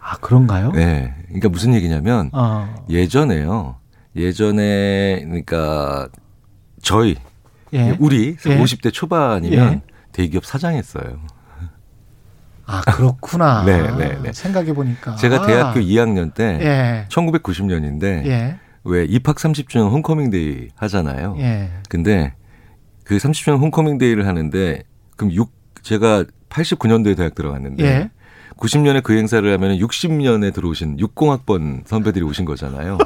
아, 그런가요? 네. 그러니까 무슨 얘기냐면 어. 예전에요. 예전에 그러니까 저희 예. 우리 예. 50대 초반이면 예. 대기업 사장했어요. 아 그렇구나. <laughs> 네, 네, 네. 생각해 보니까 제가 대학교 2학년 때 예. 1990년인데 예. 왜 입학 30주년 홈커밍데이 하잖아요. 예. 근데 그 30주년 홈커밍 데이를 하는데 그럼 6 제가 89년도에 대학 들어갔는데 예. 90년에 그 행사를 하면 60년에 들어오신 60학번 선배들이 오신 거잖아요.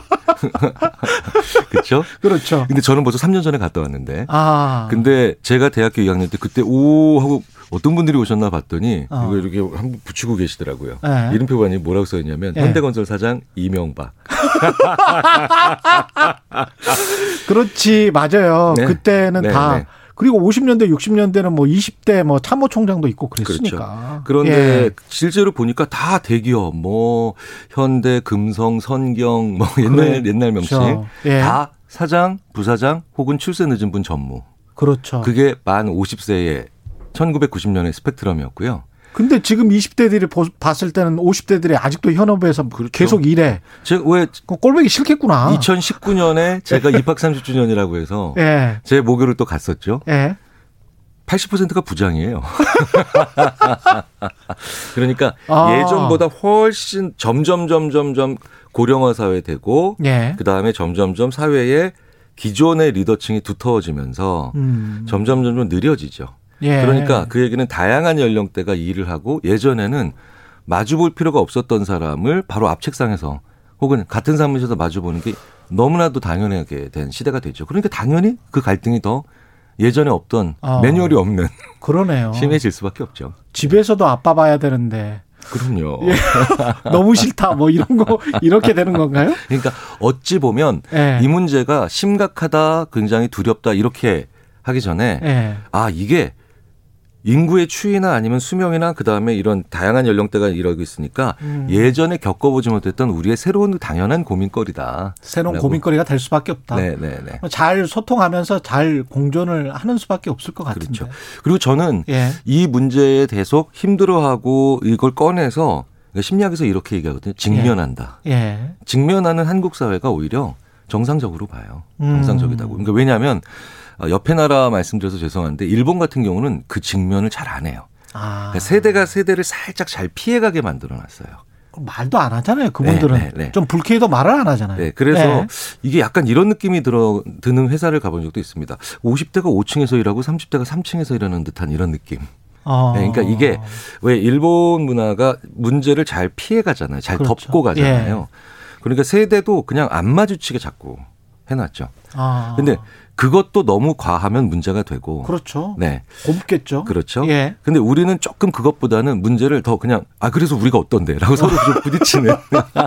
<laughs> 그렇죠? 그렇죠. 근데 저는 벌써 3년 전에 갔다 왔는데. 아. 근데 제가 대학교 2학년 때 그때 오 하고 어떤 분들이 오셨나 봤더니 어. 이거 이렇게 한 번 붙이고 계시더라고요. 네. 이름표가 뭐라고 써 있냐면 네. 현대건설 사장 이명박. <laughs> 그렇지 맞아요. 네. 그때는 네, 다 네. 그리고 50년대, 60년대는 뭐 20대 뭐 참모총장도 있고 그랬으니까. 그렇죠. 그런데 예. 실제로 보니까 다 대기업, 뭐 현대, 금성, 선경, 뭐 옛날 그래. 옛날 명칭 그렇죠. 예. 다 사장, 부사장 혹은 출세 늦은 분 전무. 그렇죠. 그게 만 50세의 1990년의 스펙트럼이었고요. 근데 지금 20대들이 봤을 때는 50대들이 아직도 현업에서 그렇죠. 계속 일해. 제가 왜그 꼴보기 싫겠구나. 2019년에 <laughs> 제가 입학 30주년이라고 해서 예. 제 모교를 또 갔었죠. 예. 80%가 부장이에요. <laughs> <laughs> 그러니까 아. 예전보다 훨씬 점점 점점점 고령화 사회 되고 예. 그다음에 점점점 사회에 기존의 리더층이 두터워지면서 음. 점점 점점 느려지죠. 예. 그러니까 그 얘기는 다양한 연령대가 일을 하고 예전에는 마주 볼 필요가 없었던 사람을 바로 앞 책상에서 혹은 같은 사무실에서 마주 보는 게 너무나도 당연하게 된 시대가 되죠. 그러니까 당연히 그 갈등이 더 예전에 없던 어. 매뉴얼이 없는 그러네요. <laughs> 심해질 수밖에 없죠. 집에서도 아빠 봐야 되는데 그럼요. 예. <laughs> 너무 싫다 뭐 이런 거 <laughs> 이렇게 되는 건가요? 그러니까 어찌 보면 예. 이 문제가 심각하다, 굉장히 두렵다 이렇게 하기 전에 예. 아 이게 인구의 추이나 아니면 수명이나 그다음에 이런 다양한 연령대가 이러고 있으니까 음. 예전에 겪어보지 못했던 우리의 새로운 당연한 고민거리다. 새로운 고민거리가 될 수밖에 없다. 네, 네, 네. 잘 소통하면서 잘 공존을 하는 수밖에 없을 것 같은데. 그렇죠. 그리고 저는 예. 이 문제에 계속 힘들어하고 이걸 꺼내서 심리학에서 이렇게 얘기하거든요. 직면한다. 예. 예. 직면하는 한국 사회가 오히려 정상적으로 봐요. 음. 정상적이다고. 그러니까 왜냐하면 어, 옆에 나라 말씀드려서 죄송한데 일본 같은 경우는 그 직면을 잘 안 해요. 아. 그러니까 세대가 세대를 살짝 잘 피해가게 만들어놨어요. 말도 안 하잖아요. 그분들은 네, 네, 네. 좀 불쾌해도 말을 안 하잖아요. 네, 그래서 네. 이게 약간 이런 느낌이 들어 드는 회사를 가본 적도 있습니다. 50대가 5층에서 일하고 30대가 3층에서 일하는 듯한 이런 느낌. 어. 네, 그러니까 이게 왜 일본 문화가 문제를 잘 피해 가잖아요. 잘 그렇죠. 덮고 가잖아요. 예. 그러니까 세대도 그냥 안 마주치게 자꾸 해놨죠. 아. 근데 그것도 너무 과하면 문제가 되고. 그렇죠. 네. 곱겠죠. 그렇죠. 예. 근데 우리는 조금 그것보다는 문제를 더 그냥 아 그래서 우리가 어떤데라고 서로 좀 부딪히는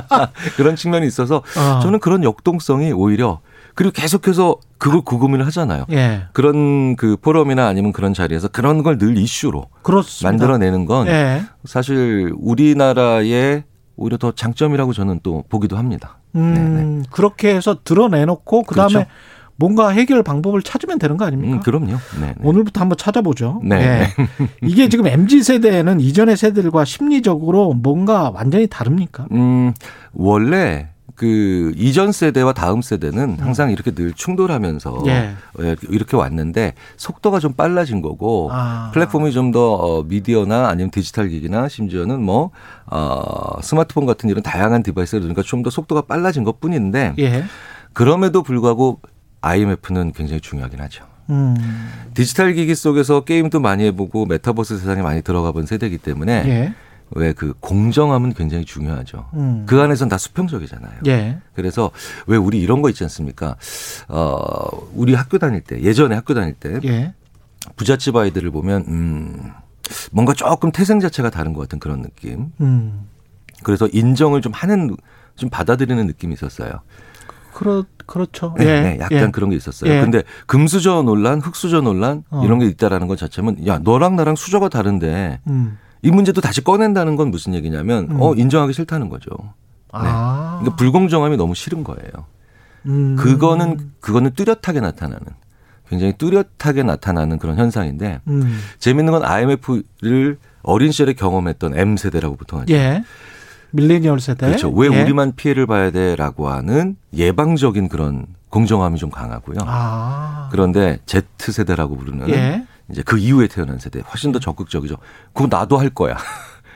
<laughs> 그런 측면이 있어서 어. 저는 그런 역동성이 오히려 그리고 계속해서 그걸 구금을 하잖아요. 예. 그런 그 포럼이나 아니면 그런 자리에서 그런 걸 늘 이슈로 그렇습니다. 만들어내는 건 예. 사실 우리나라의 오히려 더 장점이라고 저는 또 보기도 합니다. 음, 네네. 그렇게 해서 드러내놓고 그다음에 그렇죠. 뭔가 해결 방법을 찾으면 되는 거 아닙니까? 음, 그럼요. 네, 네. 오늘부터 한번 찾아보죠. 네. 네. <laughs> 이게 지금 MZ 세대는 이전의 세대들과 심리적으로 뭔가 완전히 다릅니까? 음, 원래 그 이전 세대와 다음 세대는 항상 이렇게 늘 충돌하면서 예. 예 이렇게 왔는데 속도가 좀 빨라진 거고 아. 플랫폼이 좀더 어, 미디어나 아니면 디지털 기기나 심지어는 뭐 어, 스마트폰 같은 이런 다양한 device를 그러니까 좀 더 속도가 빨라진 것 뿐인데 예. 그럼에도 불구하고 IMF는 굉장히 중요하긴 하죠. 음. 디지털 기기 속에서 게임도 많이 해보고 메타버스 세상에 많이 들어가 본 세대이기 때문에 예. 왜그 공정함은 굉장히 중요하죠. 음. 그 안에서는 다 수평적이잖아요. 예. 그래서 왜 우리 이런 거 있지 않습니까? 어, 우리 학교 다닐 때 예전에 학교 다닐 때 예. 부잣집 아이들을 보면 음, 뭔가 조금 태생 자체가 다른 것 같은 그런 느낌. 음. 그래서 인정을 좀 하는 좀 받아들이는 느낌이 있었어요. 그렇 그렇죠. 네, 예. 네 약간 예. 그런 게 있었어요. 예. 근데 금수저 논란, 흑수저 논란 어. 이런 게 있다라는 것 자체는 야 너랑 나랑 수저가 다른데 음. 이 문제도 다시 꺼낸다는 건 무슨 얘기냐면 음. 어 인정하기 싫다는 거죠. 네. 아. 그러니까 불공정함이 너무 싫은 거예요. 음. 그거는 그거는 뚜렷하게 나타나는 굉장히 뚜렷하게 나타나는 그런 현상인데 음. 재밌는 건 IMF를 어린 시절에 경험했던 M 세대라고 보통 하죠. 예. 밀레니얼 세대. 그렇죠. 왜 예. 우리만 피해를 봐야 돼라고 하는 예방적인 그런 공정함이 좀 강하고요. 아. 그런데 Z 세대라고 부르는 예. 이제 그 이후에 태어난 세대 훨씬 더 적극적이죠. 그거 나도 할 거야.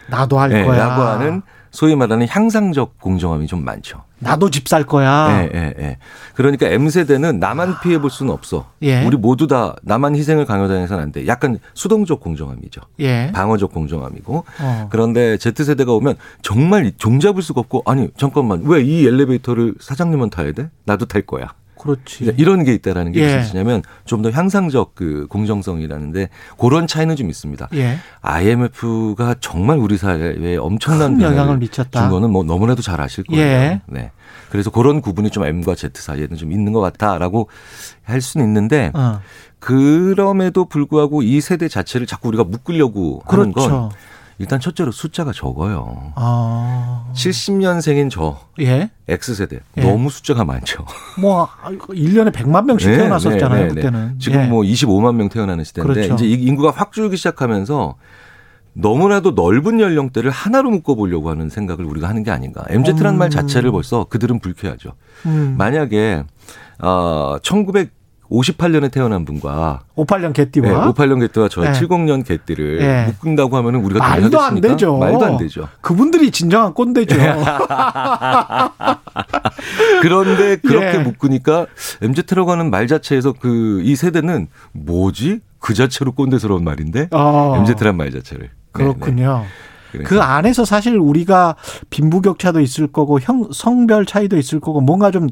나도 할 네, 거야. 라고 하는 소위 말하는 향상적 공정함이 좀 많죠. 나도 집 살 거야. 예, 예, 예. 그러니까 M세대는 나만 피해 볼 수는 없어. 예. 우리 모두 다 나만 희생을 강요당해서는 안 돼. 약간 수동적 공정함이죠. 예. 방어적 공정함이고. 어. 그런데 Z세대가 오면 정말 종잡을 수가 없고 아니, 잠깐만. 왜 이 엘리베이터를 사장님은 타야 돼? 나도 탈 거야. 그렇지. 그러니까 이런 게 있다라는 게 예. 무슨 뜻이냐면 좀 더 향상적 그 공정성이라는데 그런 차이는 좀 있습니다. 예. IMF가 정말 우리 사회에 엄청난 영향을 미쳤다. 준 거는 뭐 너무나도 잘 아실 거예요. 예. 네. 그래서 그런 구분이 좀 M과 Z 사이에는 좀 있는 것 같다라고 할 수는 있는데 어. 그럼에도 불구하고 이 세대 자체를 자꾸 우리가 묶으려고 하는 그렇죠. 건 일단 첫째로 숫자가 적어요. 아. 70년생인 저. 예. X세대. 예. 너무 숫자가 많죠. 뭐, 1년에 100만 명씩 네, 태어났었잖아요, 네, 네, 그때는. 지금 예. 뭐 25만 명 태어나는 시대인데, 그렇죠. 이제 인구가 확 줄기 시작하면서 너무나도 넓은 연령대를 하나로 묶어보려고 하는 생각을 우리가 하는 게 아닌가. MZ라는 음. 말 자체를 벌써 그들은 불쾌하죠. 음. 만약에, 어, 1900, 58년에 태어난 분과 58년 개띠와 네, 58년 개띠와 저 네. 70년 개띠를 네. 묶는다고 하면 우리가 말도 안 되죠. 말도 안 되죠. 그분들이 진정한 꼰대죠. <laughs> 그런데 그렇게 예. 묶으니까 MZ라고 하는 말 자체에서 그 이 세대는 뭐지? 그 자체로 꼰대스러운 말인데 어. MZ란 말 자체를 그렇군요. 네, 네. 그 안에서 사실 우리가 빈부격차도 있을 거고 형 성별 차이도 있을 거고 뭔가 좀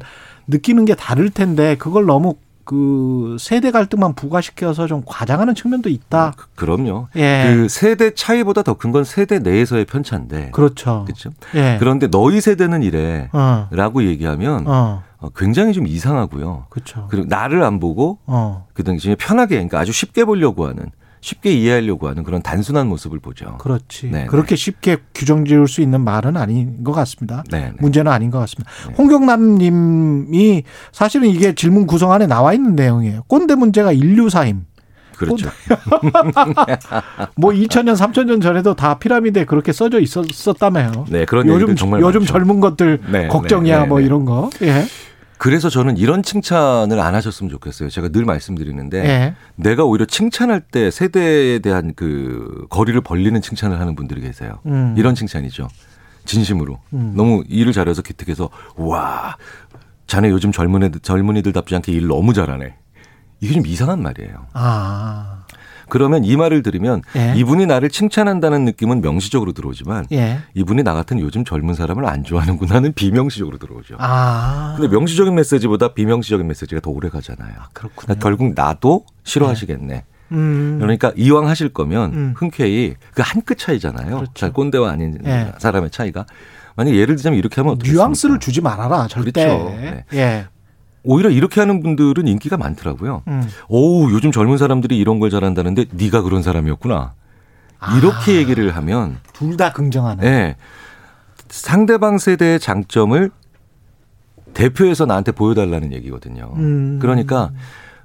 느끼는 게 다를 텐데 그걸 너무 그 세대 갈등만 부과시켜서 좀 과장하는 측면도 있다. 그, 럼요 예. 그 세대 차이보다 더 큰 건 세대 내에서의 편차인데. 그렇죠. 그렇죠. 예. 그런데 너희 세대는 이래라고 어. 얘기하면 어. 어. 굉장히 좀 이상하고요. 그렇죠. 그리고 나를 안 보고 어. 그 당시에 편하게 그러니까 아주 쉽게 보려고 하는 쉽게 이해하려고 하는 그런 단순한 모습을 보죠. 그렇지. 네네. 그렇게 쉽게 규정 지을 수 있는 말은 아닌 것 같습니다. 네네. 문제는 아닌 것 같습니다. 네. 홍경남 님이 사실은 이게 질문 구성 안에 나와 있는 내용이에요. 꼰대 문제가 인류사임. 그렇죠. <laughs> 뭐 2000년, 3000년 전에도 다 피라미드에 그렇게 써져 있었다며요. 네, 그런 요즘 정말 요즘 많죠. 젊은 것들 네, 걱정이야 네, 뭐 네. 이런 거. 예. 그래서 저는 이런 칭찬을 안 하셨으면 좋겠어요. 제가 늘 말씀드리는데 네. 내가 오히려 칭찬할 때 세대에 대한 그 거리를 벌리는 칭찬을 하는 분들이 계세요. 음. 이런 칭찬이죠. 진심으로. 음. 너무 일을 잘해서 기특해서 와 자네 요즘 젊은 애들 젊은이들답지 않게 일 너무 잘하네. 이게 좀 이상한 말이에요. 아. 그러면 이 말을 들으면 예. 이분이 나를 칭찬한다는 느낌은 명시적으로 들어오지만 예. 이분이 나 같은 요즘 젊은 사람을 안 좋아하는구나는 비명시적으로 들어오죠. 아. 근데 명시적인 메시지보다 비명시적인 메시지가 더 오래 가잖아요. 아, 그렇군요. 그러니까 결국 나도 싫어하시겠네. 예. 음. 그러니까 이왕 하실 거면 음. 흔쾌히 그 한 끗 차이잖아요. 그렇죠. 잘 꼰대와 아닌 예. 사람의 차이가. 만약 예를 들자면 이렇게 하면 뉘앙스를 주지 말아라 절대. 그렇죠. 네. 예. 오히려 이렇게 하는 분들은 인기가 많더라고요. 음. 오, 요즘 젊은 사람들이 이런 걸 잘한다는데 네가 그런 사람이었구나. 이렇게 아, 얘기를 하면 둘 다 긍정하는. 네. 상대방 세대의 장점을 대표해서 나한테 보여달라는 얘기거든요. 음. 그러니까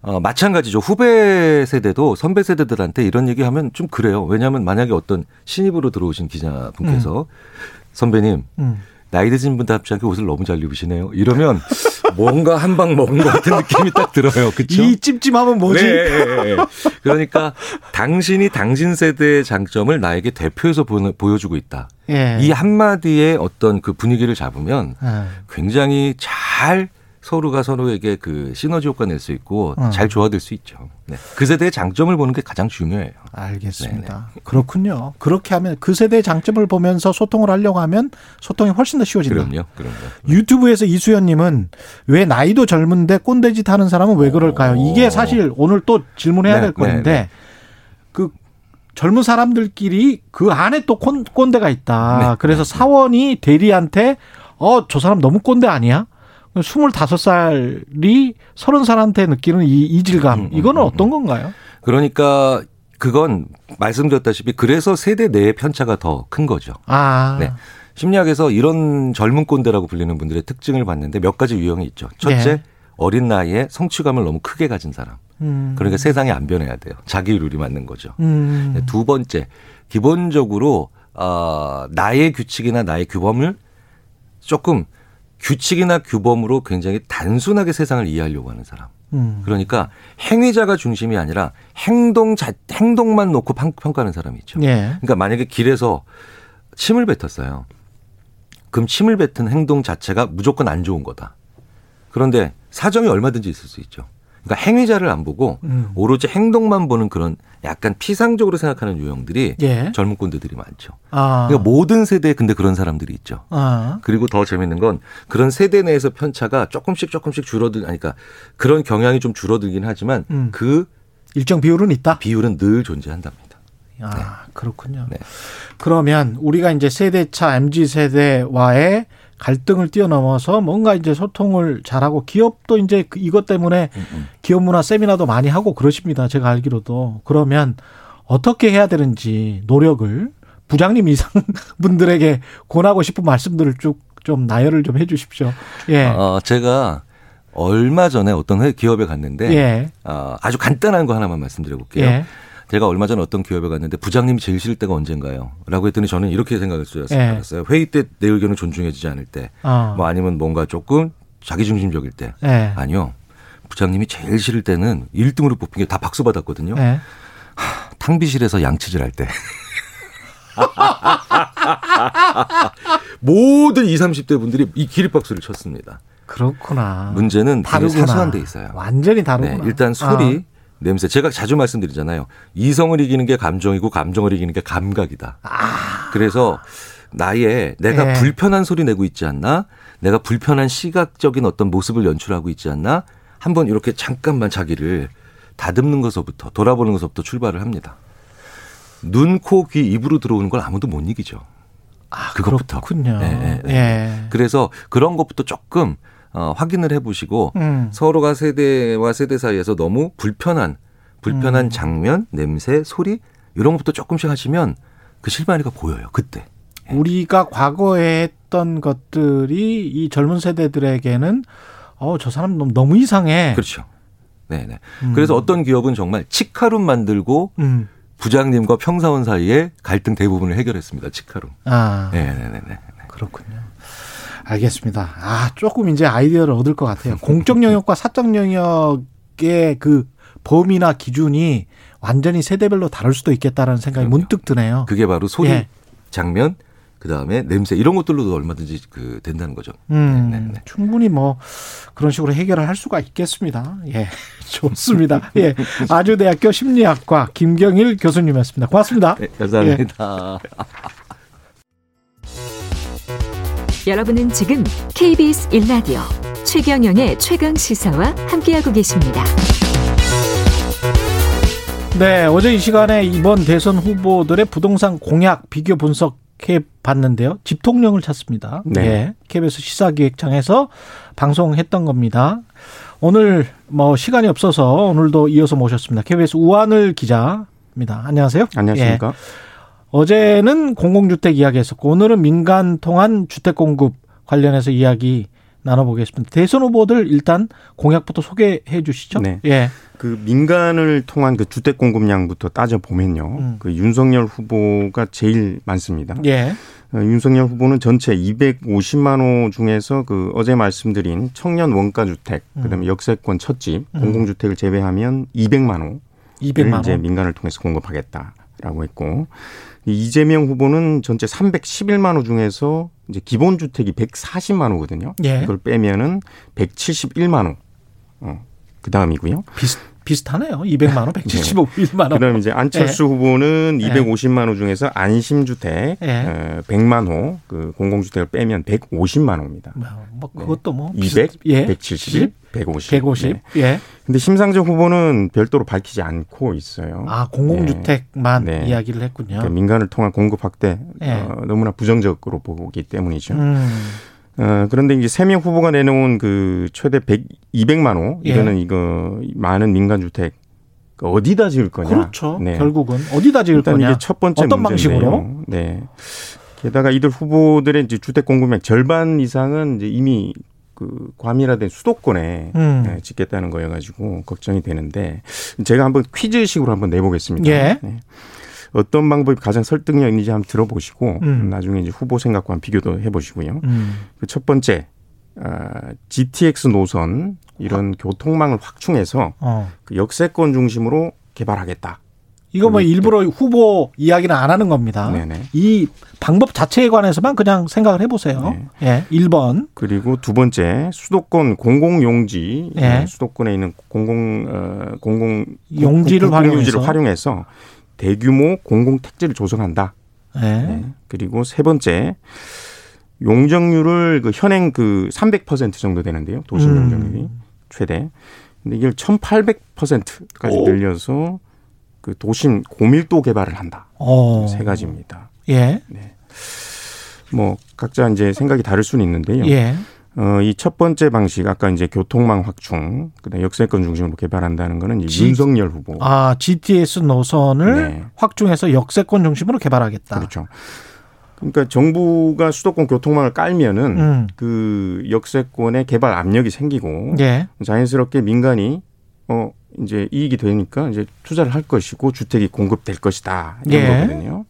어, 마찬가지죠. 후배 세대도 선배 세대들한테 이런 얘기하면 좀 그래요. 왜냐하면 만약에 어떤 신입으로 들어오신 기자분께서 음. 선배님 음. 나이 드신 분답지 않게 옷을 너무 잘 입으시네요. 이러면 <laughs> 뭔가 한 방 먹은 것 같은 느낌이 딱 들어요. 그렇죠? 이 찜찜함은 뭐지? 네, 네, 네. 그러니까 당신이 당신 세대의 장점을 나에게 대표해서 보여주고 있다. 예. 이 한마디의 어떤 그 분위기를 잡으면 예. 굉장히 잘 서로가 서로에게 그 시너지 효과 낼 수 있고 어. 잘 조화될 수 있죠. 네. 그 세대의 장점을 보는 게 가장 중요해요. 알겠습니다. 네네. 그렇군요. 그렇게 하면 그 세대의 장점을 보면서 소통을 하려고 하면 소통이 훨씬 더 쉬워진다. 그럼요. 그럼요. 유튜브에서 이수연님은 왜 나이도 젊은데 꼰대짓 하는 사람은 왜 그럴까요? 이게 사실 오늘 또 질문해야 네, 될 건데 네, 네. 그 젊은 사람들끼리 그 안에 또 꼰대가 있다. 네. 그래서 사원이 대리한테 어, 저 사람 너무 꼰대 아니야? 25살이 30살한테 느끼는 이 이질감, 음, 음, 이거는 음, 어떤 건가요? 그러니까 그건 말씀드렸다시피 그래서 세대 내의 편차가 더 큰 거죠. 아. 네. 심리학에서 이런 젊은 꼰대라고 불리는 분들의 특징을 봤는데 몇 가지 유형이 있죠. 첫째, 네. 어린 나이에 성취감을 너무 크게 가진 사람. 음. 그러니까 세상이 안 변해야 돼요. 자기 룰이 맞는 거죠. 음. 네, 두 번째, 기본적으로 어, 나의 규칙이나 나의 규범을 조금 규칙이나 규범으로 굉장히 단순하게 세상을 이해하려고 하는 사람. 음. 그러니까 행위자가 중심이 아니라 행동 자 행동만 놓고 평가하는 사람이 있죠. 예. 그러니까 만약에 길에서 침을 뱉었어요. 그럼 침을 뱉은 행동 자체가 무조건 안 좋은 거다. 그런데 사정이 얼마든지 있을 수 있죠. 그러니까 행위자를 안 보고 음. 오로지 행동만 보는 그런 약간 피상적으로 생각하는 유형들이 예. 젊은 꼰대들이 많죠. 아. 그러니까 모든 세대에 근데 그런 사람들이 있죠. 아. 그리고 더 재밌는 건 그런 세대 내에서 편차가 조금씩 조금씩 줄어들, 그러니까 그런 경향이 좀 줄어들긴 하지만 음. 그 일정 비율은 있다. 비율은 늘 존재한답니다. 아 네. 그렇군요. 네. 그러면 우리가 이제 세대차 mz 세대와의 갈등을 뛰어넘어서 뭔가 이제 소통을 잘하고 기업도 이제 그 이것 때문에 음, 음. 기업 문화 세미나도 많이 하고 그러십니다. 제가 알기로도. 그러면 어떻게 해야 되는지 노력을 부장님 이상 <laughs> 분들에게 권하고 싶은 말씀들을 쭉 좀 나열을 좀 해 주십시오. 예. 어, 제가 얼마 전에 어떤 기업에 갔는데 예. 어, 아주 간단한 거 하나만 말씀드려 볼게요. 예. 제가 얼마 전에 어떤 기업에 갔는데 부장님이 제일 싫을 때가 언젠가요? 라고 했더니 저는 이렇게 생각을 예. 했어요. 회의 때 내 의견을 존중해주지 않을 때, 어. 뭐 아니면 뭔가 조금 자기중심적일 때. 예. 아니요. 부장님이 제일 싫을 때는 1등으로 뽑힌 게 다 박수 받았거든요. 예. 하, 탕비실에서 양치질 할 때. <laughs> 모든 20, 30대 분들이 이 기립박수를 쳤습니다. 그렇구나. 문제는 다르구나. 사소한 데 있어요. 완전히 다르구나. 네, 일단 소리, 아. 냄새. 제가 자주 말씀드리잖아요. 이성을 이기는 게 감정이고 감정을 이기는 게 감각이다. 아. 그래서 나의 내가 네. 불편한 소리 내고 있지 않나? 내가 불편한 시각적인 어떤 모습을 연출하고 있지 않나? 한번 이렇게 잠깐만 자기를 다듬는 것부터 돌아보는 것부터 출발을 합니다. 눈, 코, 귀, 입으로 들어오는 걸 아무도 못 이기죠. 아, 그것부터. 그렇군요. 네, 네, 네. 예. 그래서 그런 것부터 조금 어, 확인을 해보시고 음. 서로가 세대와 세대 사이에서 너무 불편한 불편한 음. 장면, 냄새, 소리 이런 것부터 조금씩 하시면 그 실마리가 보여요. 그때. 예. 우리가 과거에 했던 것들이 이 젊은 세대들에게는 어, 저 사람 너무, 너무 이상해. 그렇죠. 네네. 음. 그래서 어떤 기업은 정말 치카룸 만들고 음. 부장님과 평사원 사이에 갈등 대부분을 해결했습니다. 치카룸. 아. 네네네. 그렇군요. 알겠습니다. 아, 조금 이제 아이디어를 얻을 것 같아요. 공적 영역과 사적 영역의 그 범위나 기준이 완전히 세대별로 다를 수도 있겠다라는 생각이 그럼요. 문득 드네요. 그게 바로 소리, 예. 장면, 그 다음에 냄새 이런 것들로도 얼마든지 그 된다는 거죠. 음, 네, 네, 네. 충분히 뭐 그런 식으로 해결을 할 수가 있겠습니다. 예, <laughs> 좋습니다. 예, 아주대학교 심리학과 김경일 교수님이었습니다. 고맙습니다. 네, 감사합니다. 예. <laughs> 여러분은 지금 KBS 1라디오 최경영의 최강 시사와 함께하고 계십니다. 네, 어제 이 시간에 이번 대선 후보들의 부동산 공약 비교 분석해 봤는데요. 집통령을 찾습니다. 네. 네. KBS 시사기획창에서 방송했던 겁니다. 오늘 뭐 시간이 없어서 오늘도 이어서 모셨습니다. KBS 우한을 기자입니다. 안녕하세요. 안녕하십니까. 예. 어제는 공공주택 이야기했었고 오늘은 민간 통한 주택 공급 관련해서 이야기 나눠보겠습니다. 대선 후보들 일단 공약부터 소개해 주시죠. 네. 예. 그 민간을 통한 그 주택 공급량부터 따져 보면요. 음. 그 윤석열 후보가 제일 많습니다. 예. 어, 윤석열 후보는 전체 250만 호 중에서 그 어제 말씀드린 청년 원가 주택, 음. 그다음에 역세권 첫집, 음. 공공주택을 제외하면 200만 호. 200만 호. 이제 민간을 통해서 공급하겠다 라고 했고 이재명 후보는 전체 311만 호 중에서 이제 기본 주택이 140만 호거든요. 예. 이걸 빼면은 171만 호. 어. 그 다음이고요. 비슷 비슷하네요. 200만 원, 175만 원. 그다음 이제 안철수 예. 후보는 250만 호 중에서 안심주택 예. 100만 호, 그 공공주택을 빼면 150만 호입니다. 뭐, 뭐 그것도 뭐 200, 예. 171, 150. 150. 네. 예. 근데 심상정 후보는 별도로 밝히지 않고 있어요. 아 공공주택만 네. 네. 이야기를 했군요. 그러니까 민간을 통한 공급 확대 네. 어, 너무나 부정적으로 보기 때문이죠. 음. 어, 그런데 이제 세 명 후보가 내놓은 그 최대 100, 200만 호 예. 이거는 이거 많은 민간 주택 어디다 지을 거냐? 그렇죠. 네. 결국은 어디다 지을 일단 거냐? 이게 첫 번째 어떤 문제인데요. 방식으로? 네. 게다가 이들 후보들의 이제 주택 공급량 절반 이상은 이제 이미 그 과밀화된 수도권에 음. 네, 짓겠다는 거여 가지고 걱정이 되는데 제가 한번 퀴즈식으로 한번 내보겠습니다. 예. 네. 어떤 방법이 가장 설득력 있는지 한번 들어보시고 음. 나중에 이제 후보 생각과 한 비교도 해보시고요. 음. 그첫 번째 어, GTX 노선 이런 아. 교통망을 확충해서 어. 그 역세권 중심으로 개발하겠다. 이거 뭐 일부러 후보 이야기는 안 하는 겁니다. 네네. 이 방법 자체에 관해서만 그냥 생각을 해보세요. 네. 예, 1번. 그리고 두 번째 수도권 공공용지 예. 수도권에 있는 공공 어, 공공 용지를 활용해서. 활용해서 대규모 공공 택지를 조성한다. 예. 네. 그리고 세 번째 용적률을 그 현행 그 300% 정도 되는데요. 도심 음. 용적률이 최대. 근데 이걸 1,800%까지 늘려서 그 도심 고밀도 개발을 한다. 어. 세 가지입니다. 예. 네. 뭐 각자 이제 생각이 다를 수는 있는데요. 예. 어, 이 첫 번째 방식 아까 이제 교통망 확충, 그다음 역세권 중심으로 개발한다는 거는 이제 G, 윤석열 후보. 아, GTS 노선을 네. 확충해서 역세권 중심으로 개발하겠다. 그렇죠. 그러니까 정부가 수도권 교통망을 깔면은 음. 그 역세권의 개발 압력이 생기고 예. 자연스럽게 민간이 어 이제 이익이 되니까 이제 투자를 할 것이고 주택이 공급될 것이다 이런 예. 거거든요.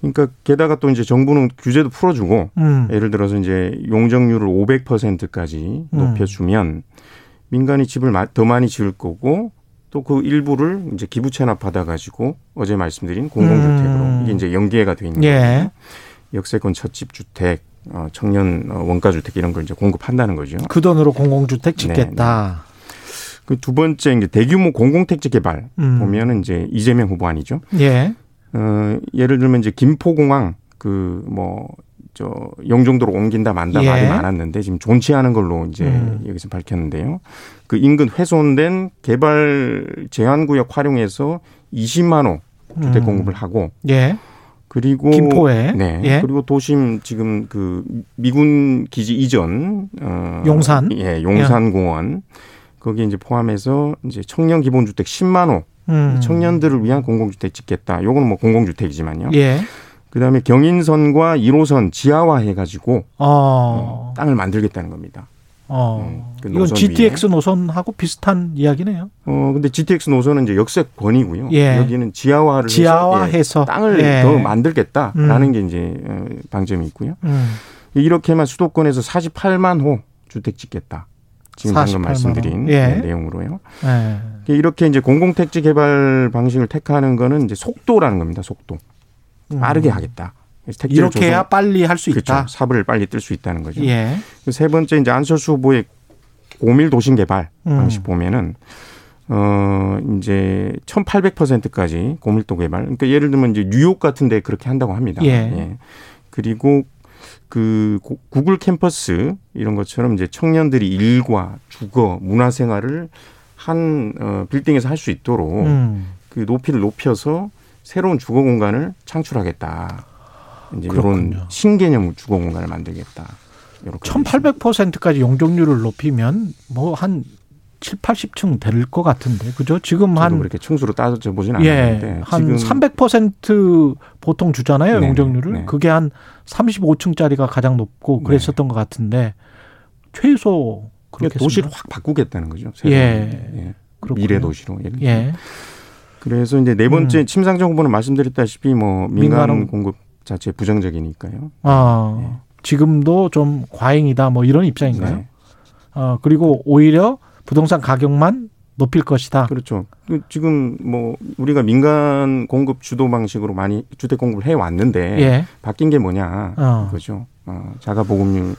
그러니까 게다가 또 이제 정부는 규제도 풀어주고 음. 예를 들어서 이제 용적률을 500%까지 음. 높여주면 민간이 집을 더 많이 지을 거고 또 그 일부를 이제 기부 체납 받아 가지고 어제 말씀드린 공공주택으로 음. 이게 이제 연계가 돼 있는 예. 거예요. 역세권 첫집 주택, 어, 청년 어, 원가 주택 이런 걸 이제 공급한다는 거죠. 그 돈으로 공공주택 짓겠다. 네, 네. 그두 번째 이제 대규모 공공택지 개발 음. 보면은 이제 이재명 후보 아니죠. 예. 어, 예를 들면 이제 김포공항 그뭐 저 영종도로 옮긴다 만다 예. 말이 많았는데 지금 존치 않은 걸로 이제 음. 여기서 밝혔는데요. 그 인근 훼손된 개발 제한 구역 활용해서 20만 호 주택 음. 공급을 하고 예. 그리고 김포에 네 예. 그리고 도심 지금 그 미군 기지 이전 어 용산 예 용산 공원 예. 거기에 이제 포함해서 이제 청년 기본 주택 10만 호 음. 청년들을 위한 공공주택 짓겠다. 요거는 뭐 공공주택이지만요. 예. 그다음에 경인선과 1호선 지하화 해 가지고 어. 어, 땅을 만들겠다는 겁니다. 어. 음, 그 이건 GTX 위에. 노선하고 비슷한 이야기네요. 어, 근데 GTX 노선은 이제 역세권이고요. 예. 여기는 지하화를 지하화해서 예, 땅을 예. 더 만들겠다라는 음. 게 이제 어, 방점이 있고요. 음. 이렇게만 수도권에서 48만 호 주택 짓겠다. 지금 방금 말씀드린 예. 네, 내용으로요. 예. 이렇게 이제 공공택지 개발 방식을 택하는 거는 이제 속도라는 겁니다. 속도. 음. 빠르게 하겠다. 이렇게 해야 빨리 할 수 있다. 그렇죠. 사업을 빨리 뜰 수 있다는 거죠. 예. 세 번째 이제 안철수 후보의 고밀 도심 개발 음. 방식 음. 보면은 어 이제 1,800%까지 고밀도 개발. 그러니까 예를 들면 이제 뉴욕 같은 데 그렇게 한다고 합니다. 예. 예. 그리고 그 구글 캠퍼스 이런 것처럼 이제 청년들이 일과 주거, 문화 생활을 한 어, 빌딩에서 할 수 있도록 음. 그 높이를 높여서 새로운 주거 공간을 창출하겠다. 이제 그렇군요. 이런 신개념 주거 공간을 만들겠다. 1800%까지 용적률을 높이면 뭐한 7, 80층 될 것 같은데. 그죠? 지금 한 그렇게 층수로 따져 보진 예, 않았는데 한300% 보통 주잖아요, 네, 용적률을. 네. 그게 한 35층짜리가 가장 높고 네. 그랬었던 네. 것 같은데 최소 그렇게 도시를 확 바꾸겠다는 거죠. 예. 예. 미래 도시로. 예. 그래서 이제 네 번째 음. 침상정 후보는 말씀드렸다시피 뭐 민간, 민간 공급 자체 부정적이니까요. 아. 예. 지금도 좀 과잉이다 뭐 이런 입장인가요? 네. 어, 그리고 오히려 부동산 가격만 높일 것이다. 그렇죠. 그 지금 뭐 우리가 민간 공급 주도 방식으로 많이 주택 공급을 해 왔는데 예. 바뀐 게 뭐냐 어. 그죠. 어, 자가 보급률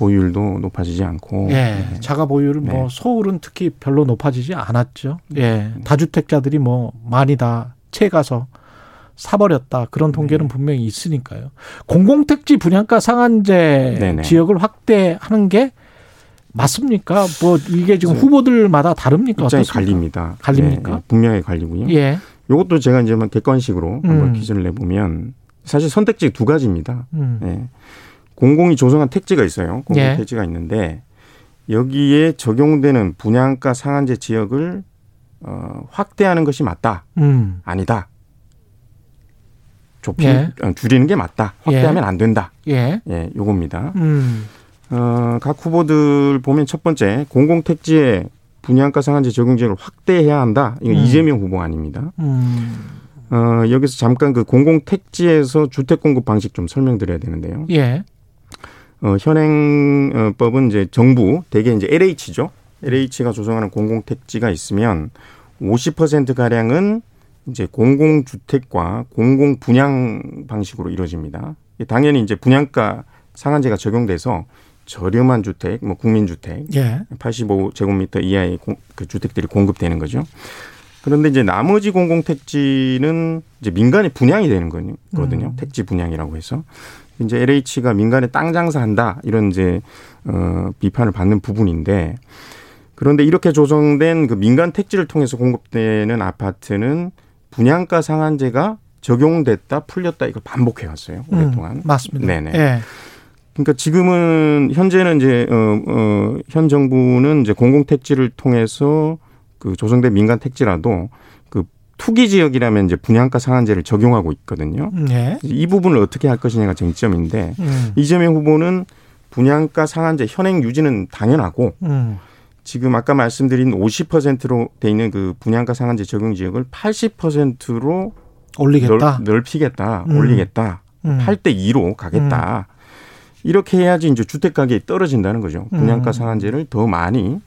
보유율도 높아지지 않고 예. 네. 자가 보유율은 뭐 네. 뭐 서울은 특히 별로 높아지지 않았죠. 예. 다주택자들이 뭐 많이 다 채 가서 사버렸다 그런 통계는 네. 분명히 있으니까요. 공공택지 분양가 상한제 네네. 지역을 확대하는 게 맞습니까? 뭐 이게 지금 후보들마다 다릅니까? 입장이 어떻습니까? 갈립니다. 갈립니까? 네, 분명히 갈리고요. 예. 이것도 제가 이제 객관식으로 음. 한번 기준을 내보면 사실 선택지 두 가지입니다. 음. 예. 공공이 조성한 택지가 있어요. 공공 예. 택지가 있는데 여기에 적용되는 분양가 상한제 지역을 어, 확대하는 것이 맞다. 음. 아니다. 좁히 예. 어, 줄이는 게 맞다. 확대하면 안 된다. 예. 예, 요겁니다. 음. 어, 각 후보들 보면 첫 번째 공공 택지의 분양가 상한제 적용 지역을 확대해야 한다. 이거 음. 이재명 후보 아닙니다. 음. 어, 여기서 잠깐 그 공공 택지에서 주택 공급 방식 좀 설명드려야 되는데요. 예. 어, 현행법은 이제 정부 대개 이제 LH죠. LH가 조성하는 공공 택지가 있으면 50% 가량은 이제 공공 주택과 공공 분양 방식으로 이루어집니다. 당연히 이제 분양가 상한제가 적용돼서 저렴한 주택, 뭐 국민주택, 예. 85제곱미터 이하의 공, 그 주택들이 공급되는 거죠. 그런데 이제 나머지 공공 택지는 이제 민간에 분양이 되는 거거든요. 음. 택지 분양이라고 해서 이제 LH가 민간에 땅 장사한다 이런 이제 어 비판을 받는 부분인데 그런데 이렇게 조성된 그 민간 택지를 통해서 공급되는 아파트는 분양가 상한제가 적용됐다 풀렸다 이걸 반복해 왔어요 오랫동안. 음, 맞습니다. 네네. 예. 그러니까 지금은 현재는 이제 어, 어, 현 정부는 이제 공공 택지를 통해서 그 조성된 민간 택지라도 그 투기 지역이라면 이제 분양가 상한제를 적용하고 있거든요. 예. 이 부분을 어떻게 할 것이냐가 쟁점인데 음. 이재명 후보는 분양가 상한제 현행 유지는 당연하고 음. 지금 아까 말씀드린 50%로 돼 있는 그 분양가 상한제 적용 지역을 80%로 올리겠다. 넓, 히겠다 음. 올리겠다. 음. 8대 2로 가겠다. 이렇게 해야지 이제 주택 가격이 떨어진다는 거죠. 분양가 음. 상한제를 더 많이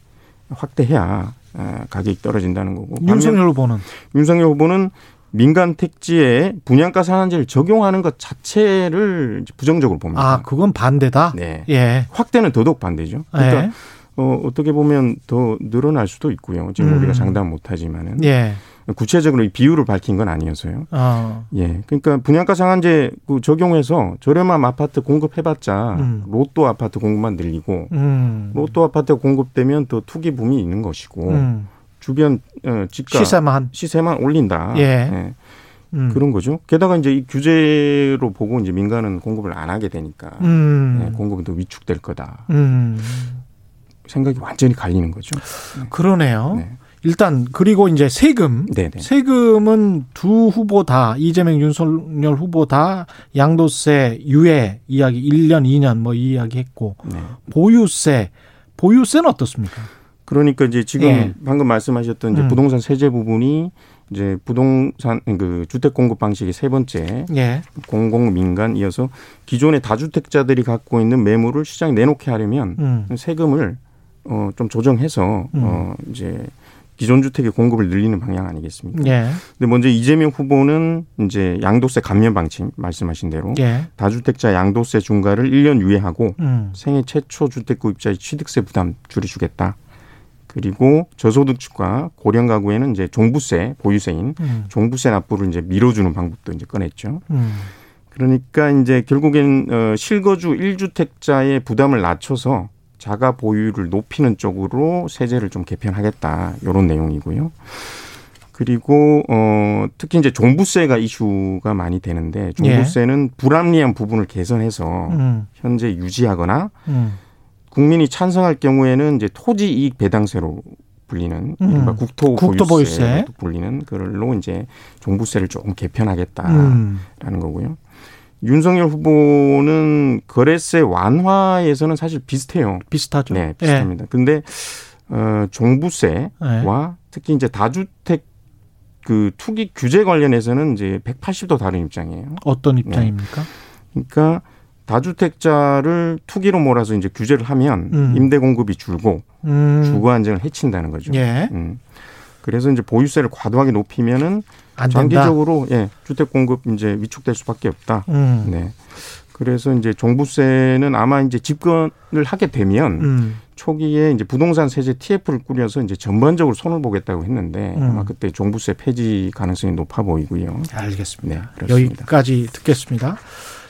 확대해야 어, 가격이 떨어진다는 거고. 윤석열 후보는 윤석열 후보는 민간 택지에 분양가 상한제를 적용하는 것 자체를 부정적으로 봅니다. 아 그건 반대다. 네. 예. 확대는 더더욱 반대죠. 그러니까 예. 어, 어떻게 보면 더 늘어날 수도 있고요. 지금 음. 우리가 장담 못하지만은 예. 구체적으로 이 비율을 밝힌 건 아니어서요. 어. 예, 그러니까 분양가 상한제 그 적용해서 저렴한 아파트 공급해봤자 음. 로또 아파트 공급만 늘리고 음. 로또 아파트가 공급되면 더 투기 붐이 있는 것이고 음. 주변 어, 집가 시세만. 시세만 올린다. 예. 음. 그런 거죠. 게다가 이제 이 규제로 보고 이제 민간은 공급을 안 하게 되니까 음. 예, 공급이 더 위축될 거다. 음. 생각이 완전히 갈리는 거죠. 그러네요. 네. 일단 그리고 이제 세금. 네네. 세금은 두 후보 다 이재명 윤석열 후보 다 양도세 유예 이야기 1년 2년 뭐이 이야기 했고 네. 보유세 보유세는 어떻습니까? 그러니까 이제 지금 예. 방금 말씀하셨던 이제 음. 부동산 세제 부분이 이제 부동산 그 주택 공급 방식의 세 번째 예. 공공 민간 이어서 기존의 다주택자들이 갖고 있는 매물을 시장에 내놓게 하려면 음. 세금을 어좀 조정해서 음. 어 이제 기존 주택의 공급을 늘리는 방향 아니겠습니까? 예. 근데 먼저 이재명 후보는 이제 양도세 감면 방침 말씀하신 대로 예. 다주택자 양도세 중과를 1년 유예하고 음. 생애 최초 주택 구입자의 취득세 부담 줄여주겠다. 그리고 저소득층과 고령 가구에는 이제 종부세 보유세인 음. 종부세 납부를 이제 밀어주는 방법도 이제 꺼냈죠. 음. 그러니까 이제 결국엔 어, 실거주 1주택자의 부담을 낮춰서 자가 보유를 높이는 쪽으로 세제를 좀 개편하겠다 이런 내용이고요. 그리고 어 특히 이제 종부세가 이슈가 많이 되는데 종부세는 불합리한 부분을 개선해서 음. 현재 유지하거나 음. 국민이 찬성할 경우에는 이제 토지 이익 배당세로 불리는 음. 이른바 국토, 국토 보유세. 불리는 그걸로 이제 종부세를 조금 개편하겠다. 음. 라는 거고요. 윤석열 후보는 거래세 완화에서는 사실 비슷해요. 비슷하죠. 네, 비슷합니다. 근데 어 종부세와 네. 특히 이제 다주택 그 투기 규제 관련해서는 이제 180도 다른 입장이에요. 어떤 입장입니까? 그러니까 다주택자를 투기로 몰아서 이제 규제를 하면 음. 임대 공급이 줄고 음. 주거 안정을 해친다는 거죠. 예. 음. 그래서 이제 보유세를 과도하게 높이면은 안 된다. 장기적으로 예, 주택 공급 이제 위축될 수밖에 없다. 음. 네. 그래서 이제 종부세는 아마 이제 집권을 하게 되면 음. 초기에 이제 부동산 세제 TF를 꾸려서 이제 전반적으로 손을 보겠다고 했는데 음. 아마 그때 종부세 폐지 가능성이 높아 보이고요. 알겠습니다. 네. 여기까지 듣겠습니다.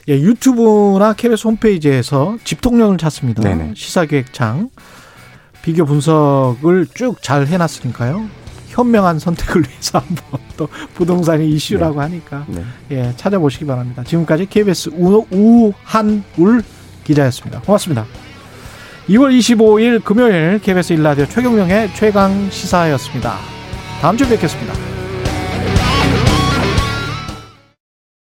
예, 유튜브나 KBS 홈페이지에서 집통령을 찾습니다. 네네. 시사기획창. 비교 분석을 쭉 잘 해놨으니까요. 현명한 선택을 위해서 한번 <laughs> 또 부동산이 이슈라고 네. 하니까 네. 예 찾아보시기 바랍니다. 지금까지 KBS 우, 우한울 기자였습니다. 고맙습니다. 2월 25일 금요일 KBS 일라디오 최경령의 최강 시사였습니다. 다음 주에 뵙겠습니다.